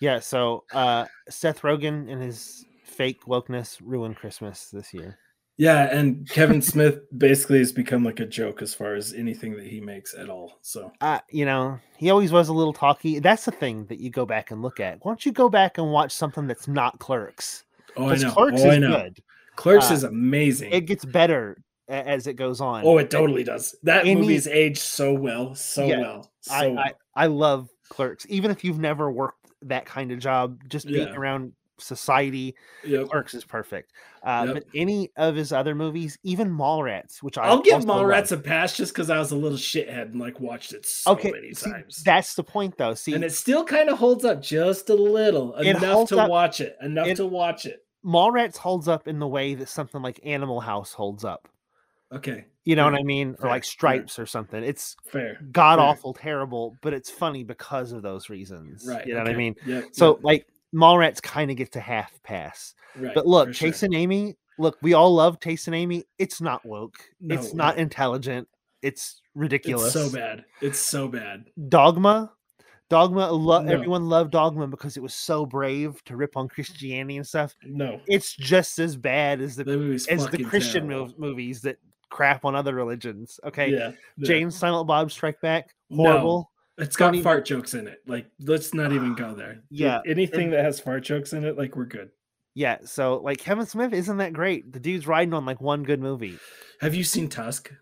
Yeah. So uh Seth Rogen and his fake wokeness ruined Christmas this year. Yeah, and Kevin Smith basically has become like a joke as far as anything that he makes at all. So, Uh, you know, he always was a little talky. That's the thing that you go back and look at. Why don't you go back and watch something that's not Clerks? oh, I know. Clerks oh, is I know. good. Clerks Uh, is amazing. It gets better as it goes on. oh, it totally does. That any- movie's aged so well, so Yeah, well, so I, well. I I love Clerks, even if you've never worked that kind of job. Just being Yeah. around society, Yep. Clerks is perfect. Uh, Yep. But any of his other movies, even Mallrats, which I I'll give also love. Mallrats a pass just because I was a little shithead and like watched it so okay. many see, times. that's the point, though. See, and it still kind of holds up just a little enough to up- watch it enough it- to watch it Mallrats holds up in the way that something like Animal House holds up. okay You know what I mean? Or fair, like fair. Stripes or something. It's fair god awful, terrible, but it's funny because of those reasons. right You know what I mean? yep, So yep, like Mallrats kind of gets to half pass. right, But look, for sure. Chasing Amy, look, we all love Chasing Amy. It's not woke. it's No, not no. intelligent. It's ridiculous. it's so bad it's so bad Dogma. Dogma, lo- No. everyone loved Dogma because it was so brave to rip on Christianity and stuff. no It's just as bad as the the as the Christian mov- movies that crap on other religions. Okay, yeah, yeah. Jay and Silent Bob Strike Back, horrible. It's got even- fart jokes in it like let's not even go there Yeah, anything that has fart jokes in it like we're good Yeah, so like Kevin Smith isn't that great. The dude's riding on like one good movie. have you seen tusk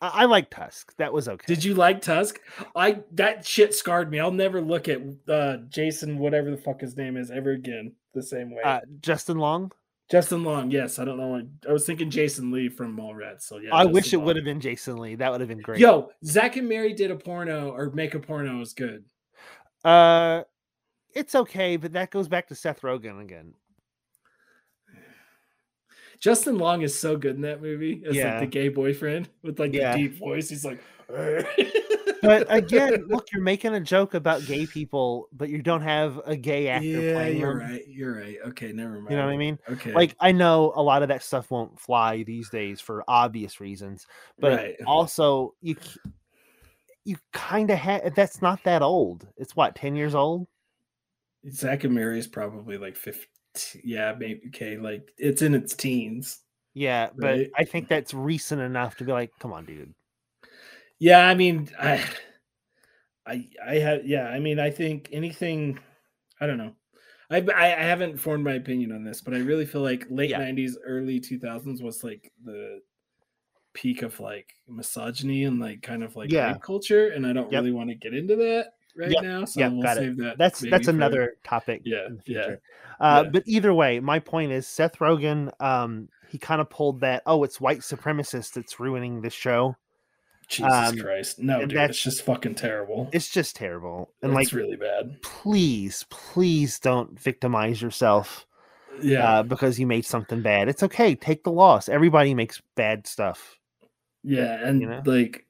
I, I like Tusk. That was okay. did you like tusk i that shit scarred me i'll never look at uh jason whatever the fuck his name is ever again the same way Uh, Justin Long. Justin Long, yes. I don't know. I was thinking Jason Lee from Mallrats. So yeah, I wish Justin it would have been Jason Lee. That would have been great. Yo, Zack and Miri did a porno or make a porno is good. Uh, it's okay, but that goes back to Seth Rogen again. Justin Long is so good in that movie as Yeah. like the gay boyfriend with like Yeah. the deep voice. He's like, But again, look, you're making a joke about gay people, but you don't have a gay actor yeah, playing you're them. right. You're right. Okay, never mind. You know what I mean? Okay, Like I know a lot of that stuff won't fly these days for obvious reasons, but right. also you you kind of have that's not that old. It's what ten years old. Zack and Miri is probably like 50. Yeah, maybe. Okay, like it's in its teens. Yeah, but Right. I think that's recent enough to be like, come on, dude. Yeah, I mean, I, I, I have. Yeah, I mean, I think anything. I don't know. I, I haven't formed my opinion on this, but I really feel like late Yeah. '90s, early 2000s was like the peak of like misogyny and like kind of like Yeah. culture, and I don't Yep. really want to get into that right Yep, now. So yep, we'll got it. that. That's that's for- another topic. Yeah, in the yeah. Uh, yeah. But either way, my point is Seth Rogen. Um, he kind of pulled that. Oh, it's white supremacists that's ruining this show. Jesus um, Christ, no, dude, that's- it's just fucking terrible. It's just terrible. And it's like, really bad. please, please don't victimize yourself Yeah, uh, because you made something bad. It's okay. Take the loss. Everybody makes bad stuff. yeah, and you know? like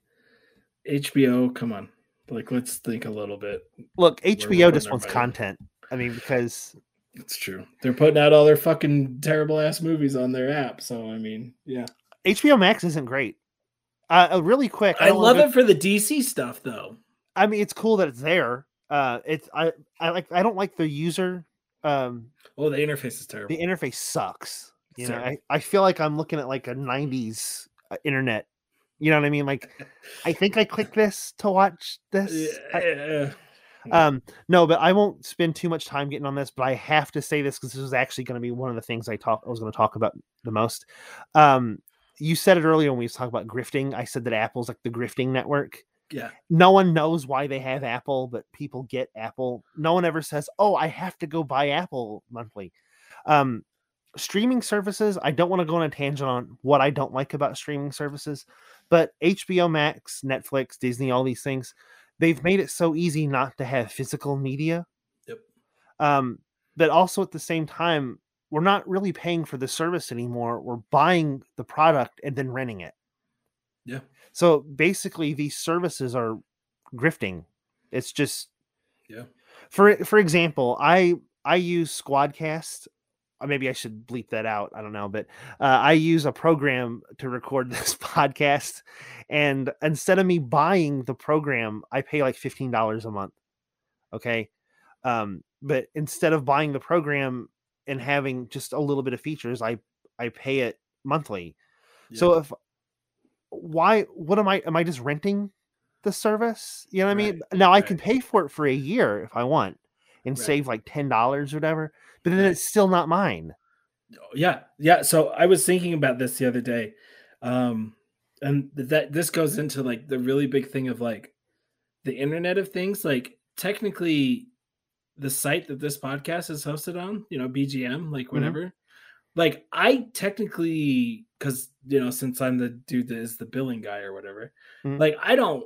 HBO, come on, like let's think a little bit. Look, HBO just wants content. I mean, because It's true. They're putting out all their fucking terrible ass movies on their app. So I mean, yeah. HBO Max isn't great. Uh, uh, really quick, I don't love go- it for the DC stuff though. I mean, it's cool that it's there. Uh, it's I I like I don't like the user. Um, Oh, the interface is terrible. the interface sucks. You know, I, Terrible. I feel like I'm looking at like a '90s uh, internet. You know what I mean? Like, I think I clicked this to watch this. I- yeah. um, no, but I won't spend too much time getting on this. But I have to say this because this is actually going to be one of the things I talk. I was going to talk about the most. Um, you said it earlier when we was talking about grifting. I said that Apple's like the grifting network. yeah. no one knows why they have Apple, but people get Apple. No one ever says, "Oh, I have to go buy Apple monthly." Um, streaming services. I don't want to go on a tangent on what I don't like about streaming services, but HBO Max, Netflix, Disney, all these things, they've made it so easy not to have physical media. Yep. Um, but also at the same time, we're not really paying for the service anymore. We're buying the product and then renting it. Yeah. So basically, these services are grifting. It's just Yeah. For for example, I I use Squadcast. Maybe I should bleep that out. I don't know, but uh, I use a program to record this podcast, and instead of me buying the program, I pay like fifteen dollars a month. Okay, um, but instead of buying the program and having just a little bit of features, I I pay it monthly. So if why what am I am I just renting the service? You know what I mean? Now I can pay for it for a year if I want and Right. save like ten dollars or whatever, but then Right. it's still not mine. yeah yeah so i was thinking about this the other day um and that this goes into like the really big thing of like the internet of things like technically the site that this podcast is hosted on you know bgm like whatever. Like i technically because you know since i'm the dude that is the billing guy or whatever Mhm. like i don't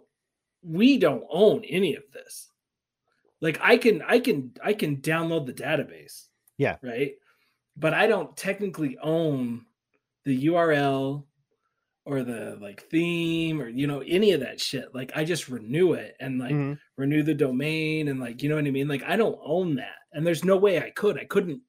we don't own any of this. Like i can i can i can download the database. Yeah. right? But I don't technically own the URL or the like theme or you know any of that shit. Like I just renew it and like Mhm. renew the domain and like you know what I mean. Like I don't own that, and there's no way I could. I couldn't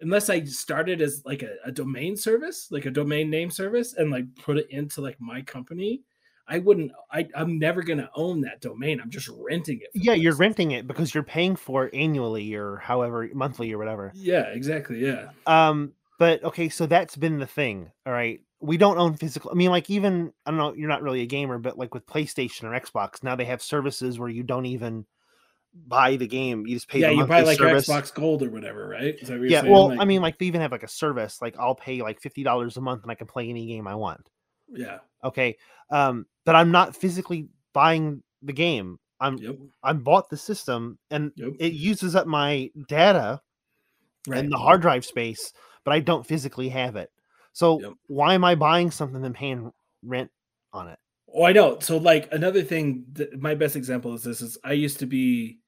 unless I started as like a, a domain service, like a domain name service, and like put it into like my company. I wouldn't. I I'm never gonna own that domain. I'm just renting it. Yeah, you're renting it because you're paying for it annually or however monthly or whatever. Yeah, exactly. Yeah. Um, but okay, so that's been the thing. All right. We don't own physical. I mean, like even I don't know, you're not really a gamer, but like with PlayStation or Xbox, now they have services where you don't even buy the game. You just pay yeah, you buy like service. Xbox Gold or whatever, right? Is that what Yeah, saying? well, Like- I mean, like they even have like a service. Like I'll pay like fifty dollars a month and I can play any game I want. yeah. Okay. Um, but I'm not physically buying the game. I'm Yep. I'm bought the system and Yep. it uses up my data Right. and the hard drive space, but I don't physically have it. So Yep. why am I buying something and paying rent on it? Oh, I know. So, like another thing, that, my best example is this: is I used to be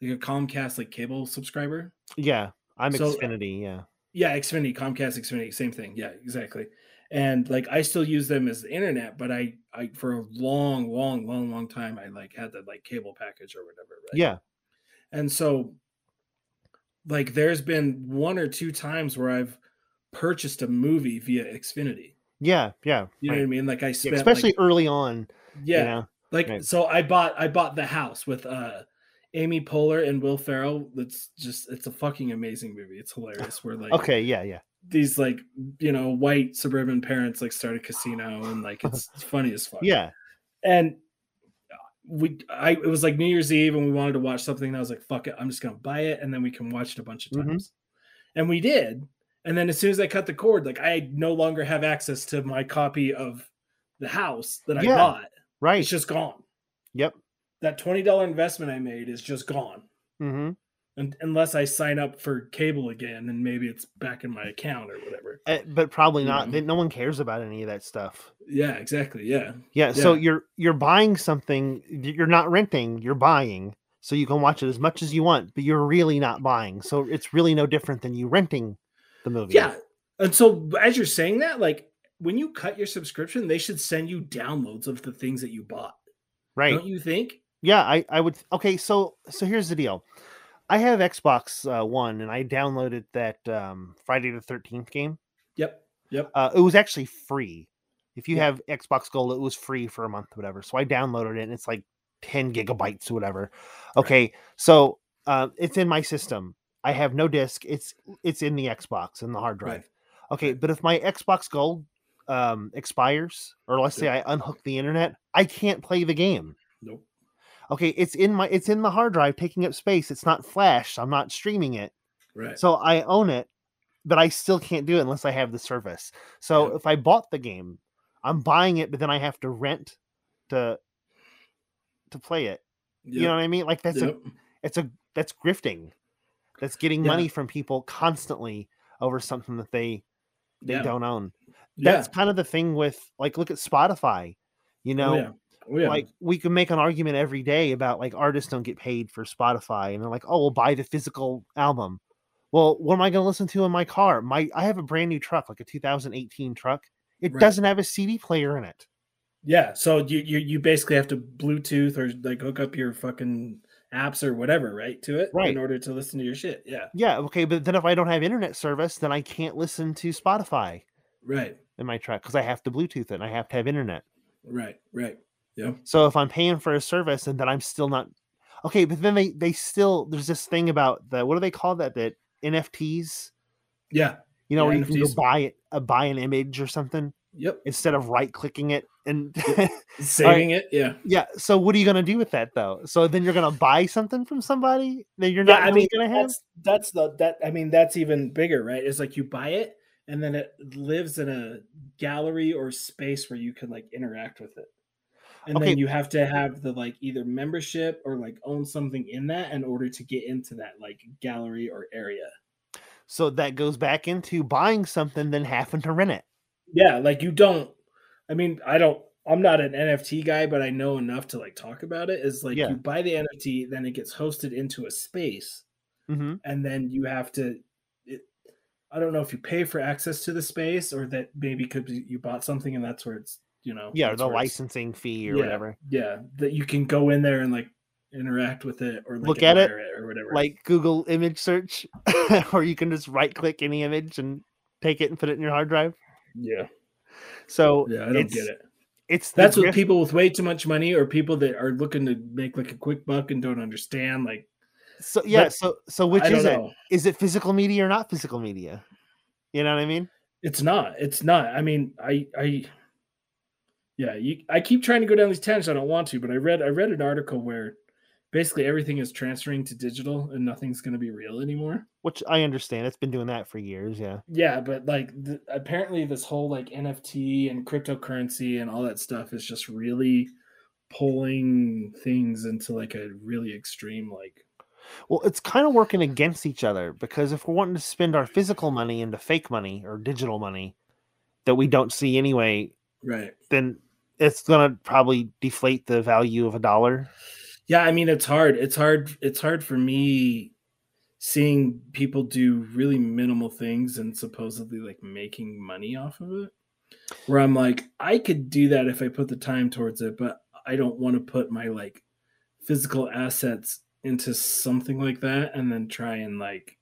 like a Comcast like cable subscriber. Yeah, I'm So, Xfinity. Yeah. Yeah, Xfinity, Comcast, Xfinity, same thing. Yeah, exactly. And like I still use them as the internet, but I, I for a long, long, long, long time, I like had the like cable package or whatever. Right? Yeah. And so, like, there's been one or two times where I've purchased a movie via Xfinity. Yeah. Yeah. You know right. what I mean? Like I Yeah, spent, especially like, early on. yeah, You know? like Right. so i bought i bought the house with uh amy poehler and will ferrell that's just it's a fucking amazing movie it's hilarious where like Okay. Yeah. Yeah. these like you know white suburban parents like start a casino and like it's funny as fuck Yeah. and we i it was like new year's eve and we wanted to watch something and i was like fuck it i'm just gonna buy it and then we can watch it a bunch of Mhm. times and we did and then as soon as i cut the cord like i no longer have access to my copy of the house that I Yeah. bought. right. It's just gone. Yep. That twenty dollar investment I made is just gone. hmm And unless I sign up for cable again, and maybe it's back in my account or whatever. Eh, but probably You not. know. No one cares about any of that stuff. Yeah, exactly. Yeah. Yeah, so you're you're buying something you're not renting, you're buying so you can watch it as much as you want, but you're really not buying. So it's really no different than you renting the movie. Yeah. And so as you're saying that, like when you cut your subscription, they should send you downloads of the things that you bought. Right. Don't you think? Yeah, I I would Okay, so so here's the deal. I have Xbox uh, 1 and I downloaded that um Friday the 13th game. Yep. Yep. Uh it was actually free. If you Yeah. have Xbox Gold, it was free for a month whatever. So I downloaded it and it's like 10 gigabytes or whatever. Okay, so uh, it's in my system. I have no disk. It's it's in the Xbox in the hard drive. Right. Okay, but if my Xbox Gold um, expires, or let's say I unhook the internet, I can't play the game. Nope. Okay, it's in my it's in the hard drive, taking up space. It's not flash. I'm not streaming it, Right. so I own it, but I still can't do it unless I have the service. So Yep. if I bought the game, I'm buying it, but then I have to rent to to play it. You know what I mean? Like that's a it's a that's grifting that's getting Yeah. money from people constantly over something that they they Yeah. don't own Yeah. that's kind of the thing with like look at spotify you oh, know oh, yeah. Oh, yeah. like we can make an argument every day about like artists don't get paid for spotify and they're like oh we'll buy the physical album well what am i going to listen to in my car my i have a brand new truck like a 2018 truck it Right. doesn't have a cd player in it Yeah, so you, you you basically have to Bluetooth or like hook up your fucking apps or whatever, right, to it Right. in order to listen to your shit. Yeah, yeah okay but then if i don't have internet service then i can't listen to spotify right, in my truck because i have to bluetooth it and i have to have internet right, right. Yeah, So if I'm paying for a service and then I'm still not okay, but then they they still there's this thing about the what do they call that that NFTs, yeah, you know, Yeah, where you can go buy it, uh, buy an image or something yep. instead of right clicking it and Saving it. Yeah, yeah. So what are you gonna do with that though? So then you're gonna buy something from somebody that you're yeah. not I mean, gonna have. that's that's the that. I mean, that's even bigger, right? It's like you buy it and then it lives in a gallery or space where you can like interact with it. And Okay. then you have to have the like either membership or like own something in that in order to get into that like gallery or area. So that goes back into buying something then having to rent it. Yeah, like you don't. I mean, I don't. I'm not an NFT guy, but I know enough to like talk about it. Is like Yeah. you buy the NFT, then it gets hosted into a space, hmm and then you have to. It, I don't know if you pay for access to the space or that maybe could be you bought something and that's where it's you know Yeah, the licensing fee or Yeah. whatever. Yeah, that you can go in there and like interact with it or like Look at it, admire or whatever. Like Google image search, or you can just right click any image and take it and put it in your hard drive. yeah, So yeah, I don't get it. It's That's what people with way too much money or people that are looking to make like a quick buck and don't understand. Like, So yeah, but so so which I is it? know. Is it physical media or not physical media? You know what I mean? It's not. It's not. I mean, I, I, yeah, you, I keep trying to go down these tangents. I don't want to, but I read, I read an article where basically everything is transferring to digital and nothing's going to be real anymore. Which I understand. It's been doing that for years. Yeah. Yeah, but like the, apparently this whole like NFT and cryptocurrency and all that stuff is just really pulling things into like a really extreme like Well, it's kind of working against each other because if we're wanting to spend our physical money into fake money or digital money that we don't see anyway, right. then it's gonna probably deflate the value of a dollar. Yeah, I mean it's hard. It's hard. It's hard for me seeing people do really minimal things and supposedly like making money off of it. Where I'm like, I could do that if I put the time towards it, but I don't want to put my like physical assets into something like that and then try and like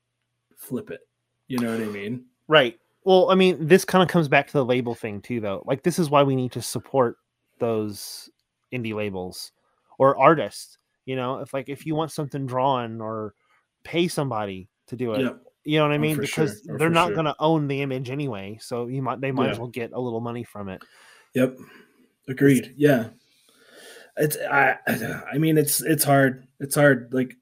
flip it. You know what I mean? Right. Well, I mean, this kind of comes back to the label thing too, though. Like, this is why we need to support those indie labels or artists. You know, if like if you want something drawn or pay somebody to do it, Yeah. you know what I Oh, mean? sure. Because Oh, they're not sure. going to own the image anyway, so you might they might as well get a little money from it. Yep. Agreed. Yeah. It's I I mean it's it's hard. It's hard. Like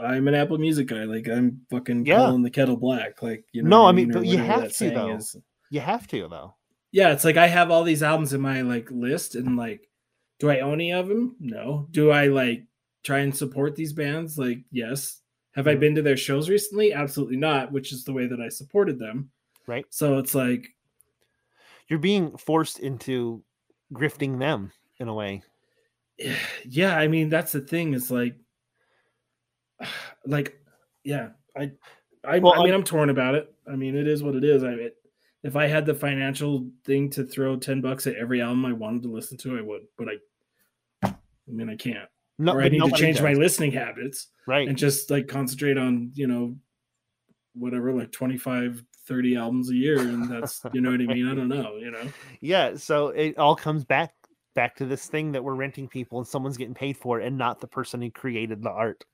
I'm an Apple Music guy. Like I'm fucking Yeah. calling the kettle black. Like you know. No, I mean, or but you have to, though. is. You have to though. yeah, it's like I have all these albums in my like list, and like, do I own any of them? No. Do I like try and support these bands? Like, yes. Have I been to their shows recently? Absolutely not, which is the way that I supported them. Right. So it's like, You're being forced into grifting them in a way. yeah, I mean, that's the thing is like, like, yeah, I, I, Well, I mean, I- I'm torn about it. I mean, it is what it is. I mean, if I had the financial thing to throw 10 bucks at every album I wanted to listen to, I would, but I, I mean, I can't. No, or I need to change my listening habits right. and just like concentrate on, you know, whatever, like 25, 30 albums a year. And that's, you know what I mean? I don't know, you know? yeah so it all comes back back to this thing that we're renting people and someone's getting paid for it and not the person who created the art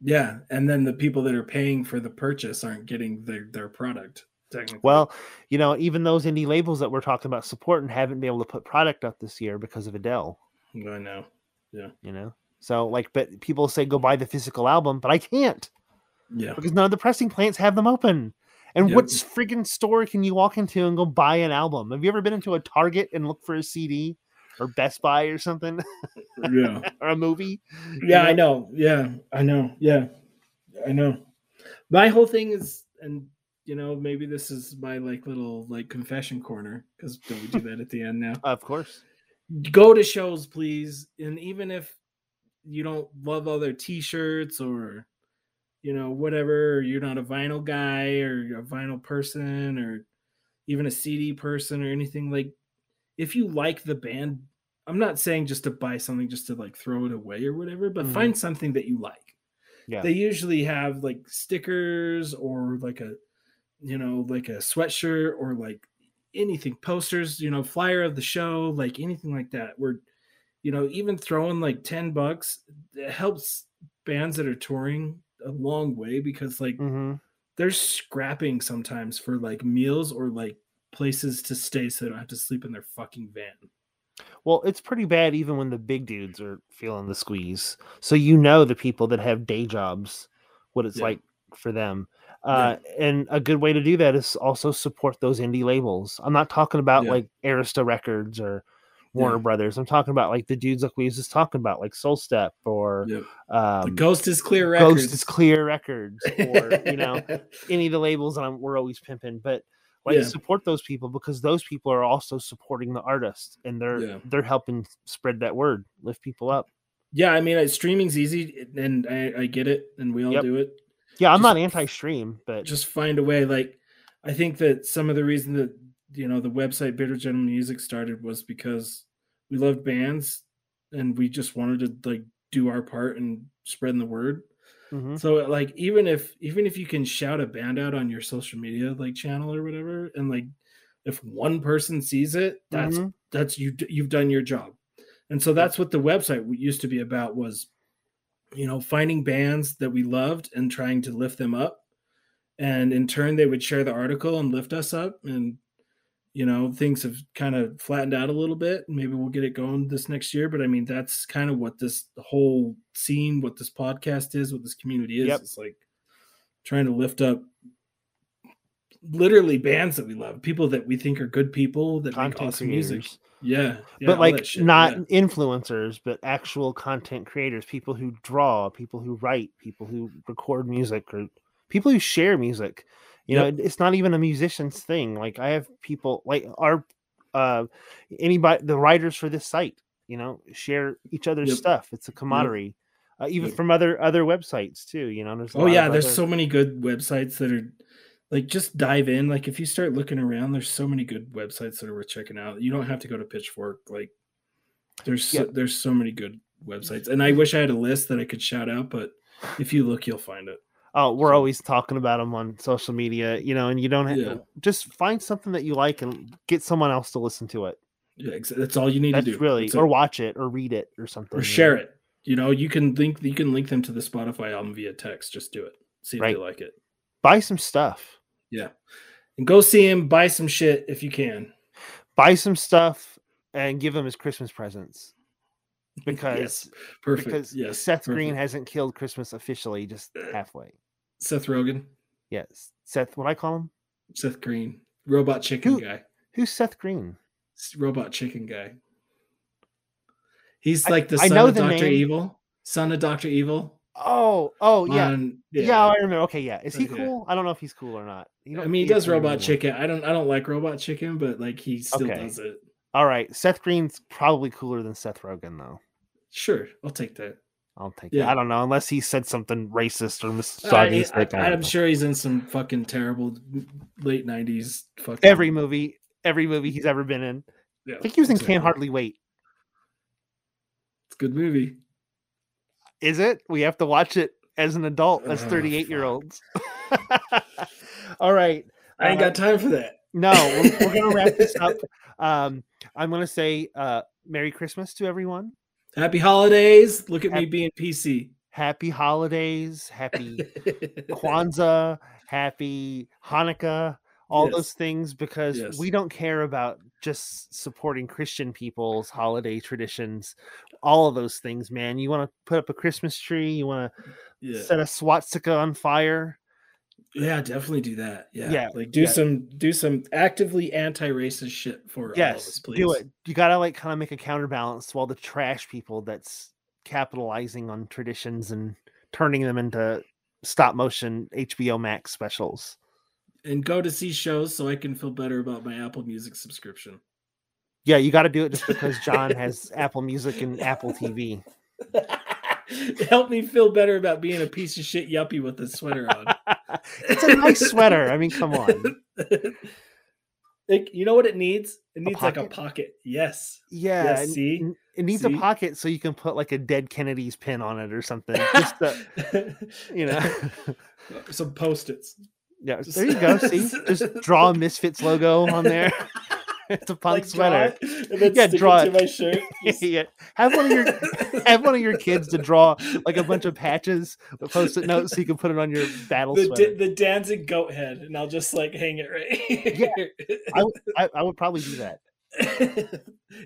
Yeah. And then the people that are paying for the purchase aren't getting their, their product. Technically. well you know even those indie labels that we're talking about supporting haven't been able to put product up this year because of adele I know. You know so like but people say go buy the physical album but i can't Yeah. because none of the pressing plants have them open and Yep. what friggin' store can you walk into and go buy an album have you ever been into a target and look for a cd or best buy or something Yeah. or a movie Yeah, I know. Yeah, I know. Yeah, I know. My whole thing is, and you know, maybe this is my like little like confession corner because don't we do that at the end now? of course Go to shows, please, and even if you don't love all their T-shirts or you know whatever, or you're not a vinyl guy or you're a vinyl person or even a CD person or anything like. If you like the band, I'm not saying just to buy something just to like throw it away or whatever, but Mhm. find something that you like yeah they usually have like stickers or like a you know like a sweatshirt or like anything posters you know flyer of the show like anything like that where you know even throwing like 10 bucks it helps bands that are touring a long way because like hmm they're scrapping sometimes for like meals or like places to stay so they don't have to sleep in their fucking van Well, it's pretty bad even when the big dudes are feeling the squeeze. So you know the people that have day jobs, what it's Yeah. like for them. Yeah. Uh, And a good way to do that is also support those indie labels. I'm not talking about Yeah. like Arista Records or Warner Yeah. Brothers. I'm talking about like the dudes like we was just talking about, like Soul Step or yep. um, ghost is clear records Ghost is Clear Records or you know any of the labels that I'm, we're always pimping, but like Yeah. support those people because those people are also supporting the artists and they're Yeah. they're helping spread that word, lift people up. Yeah, I mean, uh, streaming's easy, and I, I get it, and we all Yep. do it. Yeah, I'm Just- not anti-stream, but Just find a way. Like, I think that some of the reason that you know the website Bearded Gentleman Music started was because we loved bands, and we just wanted to like do our part and spreading the word. Mhm. So, like, even if even if you can shout a band out on your social media like channel or whatever, and like if one person sees it, that's Mhm. that's you you've done your job and so that's what the website used to be about was you know finding bands that we loved and trying to lift them up. And in turn they would share the article and lift us up. And you know things have kind of flattened out a little bit. Maybe we'll get it going this next year. But i mean that's kind of what this whole scene what this podcast is what this community is. Yep. it's like trying to lift up literally bands that we love people that we think are good people that make content awesome music. creators. Yeah, yeah but like shit, not yeah. influencers, but actual content creators, people who draw, people who write, people who record music, or people who share music. You know, Yep. it- it's not even a musician's thing. Like I have people like our uh anybody the writers for this site, you know, share each other's Yep. stuff. It's a camaraderie. Uh, even Yep. from other other websites too, you know. There's Oh yeah, there's other- so many good websites that are like just dive in. Like if you start looking around, there's so many good websites that are worth checking out. You don't have to go to Pitchfork. Like there's so, Yep. there's so many good websites, and I wish I had a list that I could shout out. But if you look, you'll find it. Oh, we're always talking about them on social media, you know, and you don't have Yeah. just find something that you like and get someone else to listen to it. Yeah, that's all you need That's to do. really, That's or it. watch it, or read it, or something, or share know? it. You know, you can link you can link them to the Spotify album via text. Just do it. See if Right. they like it. Buy some stuff. Yeah, and go see him. Buy some shit if you can. Buy some stuff and give him his Christmas presents because yes, perfect. because yes, Seth Green hasn't killed Christmas officially, just uh, halfway. Seth Rogen, Yes, Seth. What I call him? Seth Green, robot chicken Who- guy. Who's Seth Green? Robot Chicken guy. He's like the I son know of Doctor. Evil. Son of Doctor Evil. Oh, oh yeah. on- yeah. I remember. Okay, yeah. Is he Okay. cool? I don't know if he's cool or not. You I mean, he does Robot. Chicken. I don't. I don't like Robot Chicken, but like he still Okay. does it. All right, Seth Green's probably cooler than Seth Rogen, though. Sure, I'll take that. I'll take Yeah. it. I don't know, unless he said something racist or misogynistic. I am sure he's in some fucking terrible late '90s fucking Every movie, every movie he's ever been in. Yeah, I think he was in exactly. Can't Hardly Wait. It's a good movie. Is it? We have to watch it as an adult, oh, as Oh, 38 year olds. All right. I ain't Uh, got time for that. No, we're, we're gonna wrap this up. Um, I'm gonna say uh, Merry Christmas to everyone. Happy holidays. Look at me being PC. Happy holidays. Happy Kwanzaa. Happy Hanukkah. All Yes. those things because Yes. we don't care about just supporting Christian people's holiday traditions. All of those things, man. You want to put up a Christmas tree. You want to yeah. set a swastika on fire. Yeah, definitely do that. Yeah, Yeah, like do yeah. some do some actively anti-racist shit for all of us, Yes, please. do it. You gotta like kind of make a counterbalance to all the trash people that's capitalizing on traditions and turning them into stop motion HBO Max specials. and go to see shows so I can feel better about my Apple Music subscription. Yeah, you got to do it just because John has Apple Music and Apple TV. Help me feel better about being a piece of shit yuppie with a sweater on. It's a nice sweater. I mean, come on. Like, you know what it needs? It needs like a pocket? Yes. Yeah, Yes, see? it needs See? a pocket so you can put like a Dead Kennedys pin on it or something. Just to, you know. Some post-its. yeah, there you go. See, just draw a Misfits logo on there. it's a punk Like, sweater. and then Yeah, draw it to my shirt. Just- yeah. Have one of your have one of your kids to draw like a bunch of patches, with post-it notes, so you can put it on your battle the, sweater. Da- the Danzig goat head, and I'll just like hang it right. I, I, I would probably do that.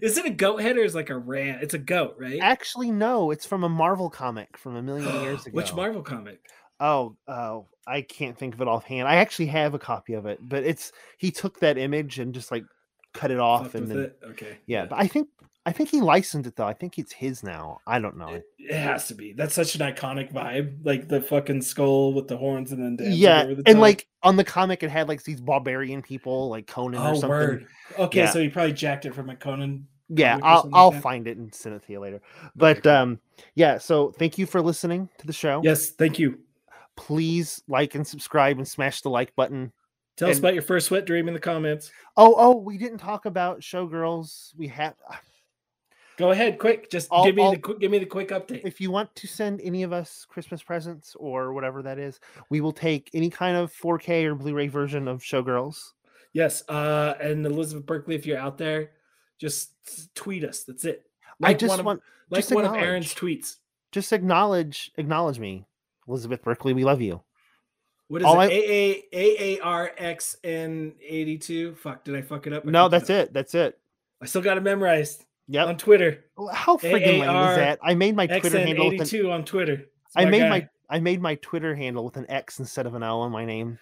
is it a goat head or is it like a ram? It's a goat, right? Actually, no, it's from a Marvel comic from a million years ago. Which Marvel comic? Oh, oh, I can't think of it offhand. I actually have a copy of it, but it's he took that image and just like cut it off and then it? Okay. yeah. But I think I think he licensed it though. I think it's his now. I don't know. It, it has to be. That's such an iconic vibe, like the fucking skull with the horns and then yeah, the and top. like on the comic, it had like these barbarian people, like Conan or oh something. word. Okay, Yeah. so he probably jacked it from a Conan. yeah i'll i'll find it and send it to you later but cool. um yeah so thank you for listening to the show Yes, thank you. please like and subscribe and smash the like button Tell us about your first wet dream in the comments. oh oh we didn't talk about showgirls we have Go ahead, quick. Just I'll- give me I'll- the quick, give me the quick update. if you want to send any of us christmas presents or whatever that is we will take any kind of 4k or blu-ray version of showgirls Yes, uh, and Elizabeth Berkley, if you're out there, just tweet us. That's it. i just one of, want like just one of. Aaron's tweets. just acknowledge acknowledge me elizabeth berkley we love you What is all it? I- A A A R X N eighty two. Fuck, did I fuck it up? I no that's it that's it I still got it memorized yep on Twitter. How freaking lame is that i made my twitter handle with eighty an on Twitter. I made my I made my Twitter handle with an X instead of an L on my name.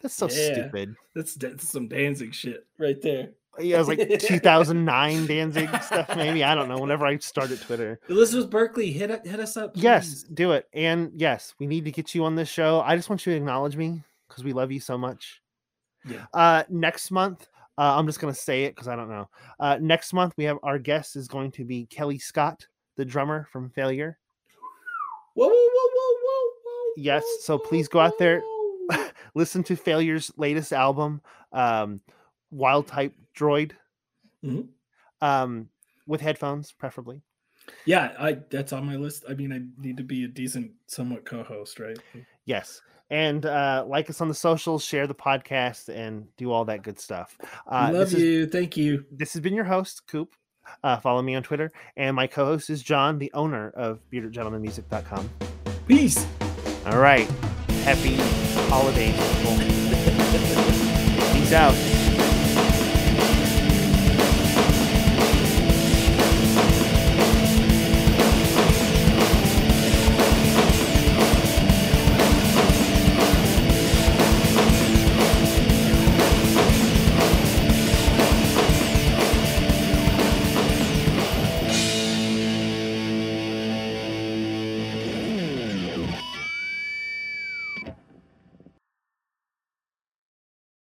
That's so Yeah. stupid. That's, that's some Danzig shit right there. Yeah, it was like 2009 Danzig stuff, maybe. I don't know. Whenever I started Twitter. Elizabeth Berkley, hit hit us up. Yes, do it. And yes, we need to get you on this show. I just want you to acknowledge me because we love you so much. Yeah. Uh, next month, uh, I'm just gonna say it because I don't know. Uh, next month we have our guest is going to be Kellii Scott, the drummer from Failure. Whoa, whoa, whoa, whoa, whoa, whoa. Yes, so please go out there. listen to Failure's latest album, um, Wild Type Droid, Mhm. um, with headphones, preferably. Yeah, I that's on my list. I mean, I need to be a decent, somewhat co-host, right? Yes. And uh, like us on the socials, share the podcast, and do all that good stuff. Uh, Love this, is, you. Thank you. this has been your host, Coop. Uh, follow me on Twitter. And my co host is John, the owner of BeardedGentlemanMusic.com. Peace. All right. Happy holidays. people. Peace out.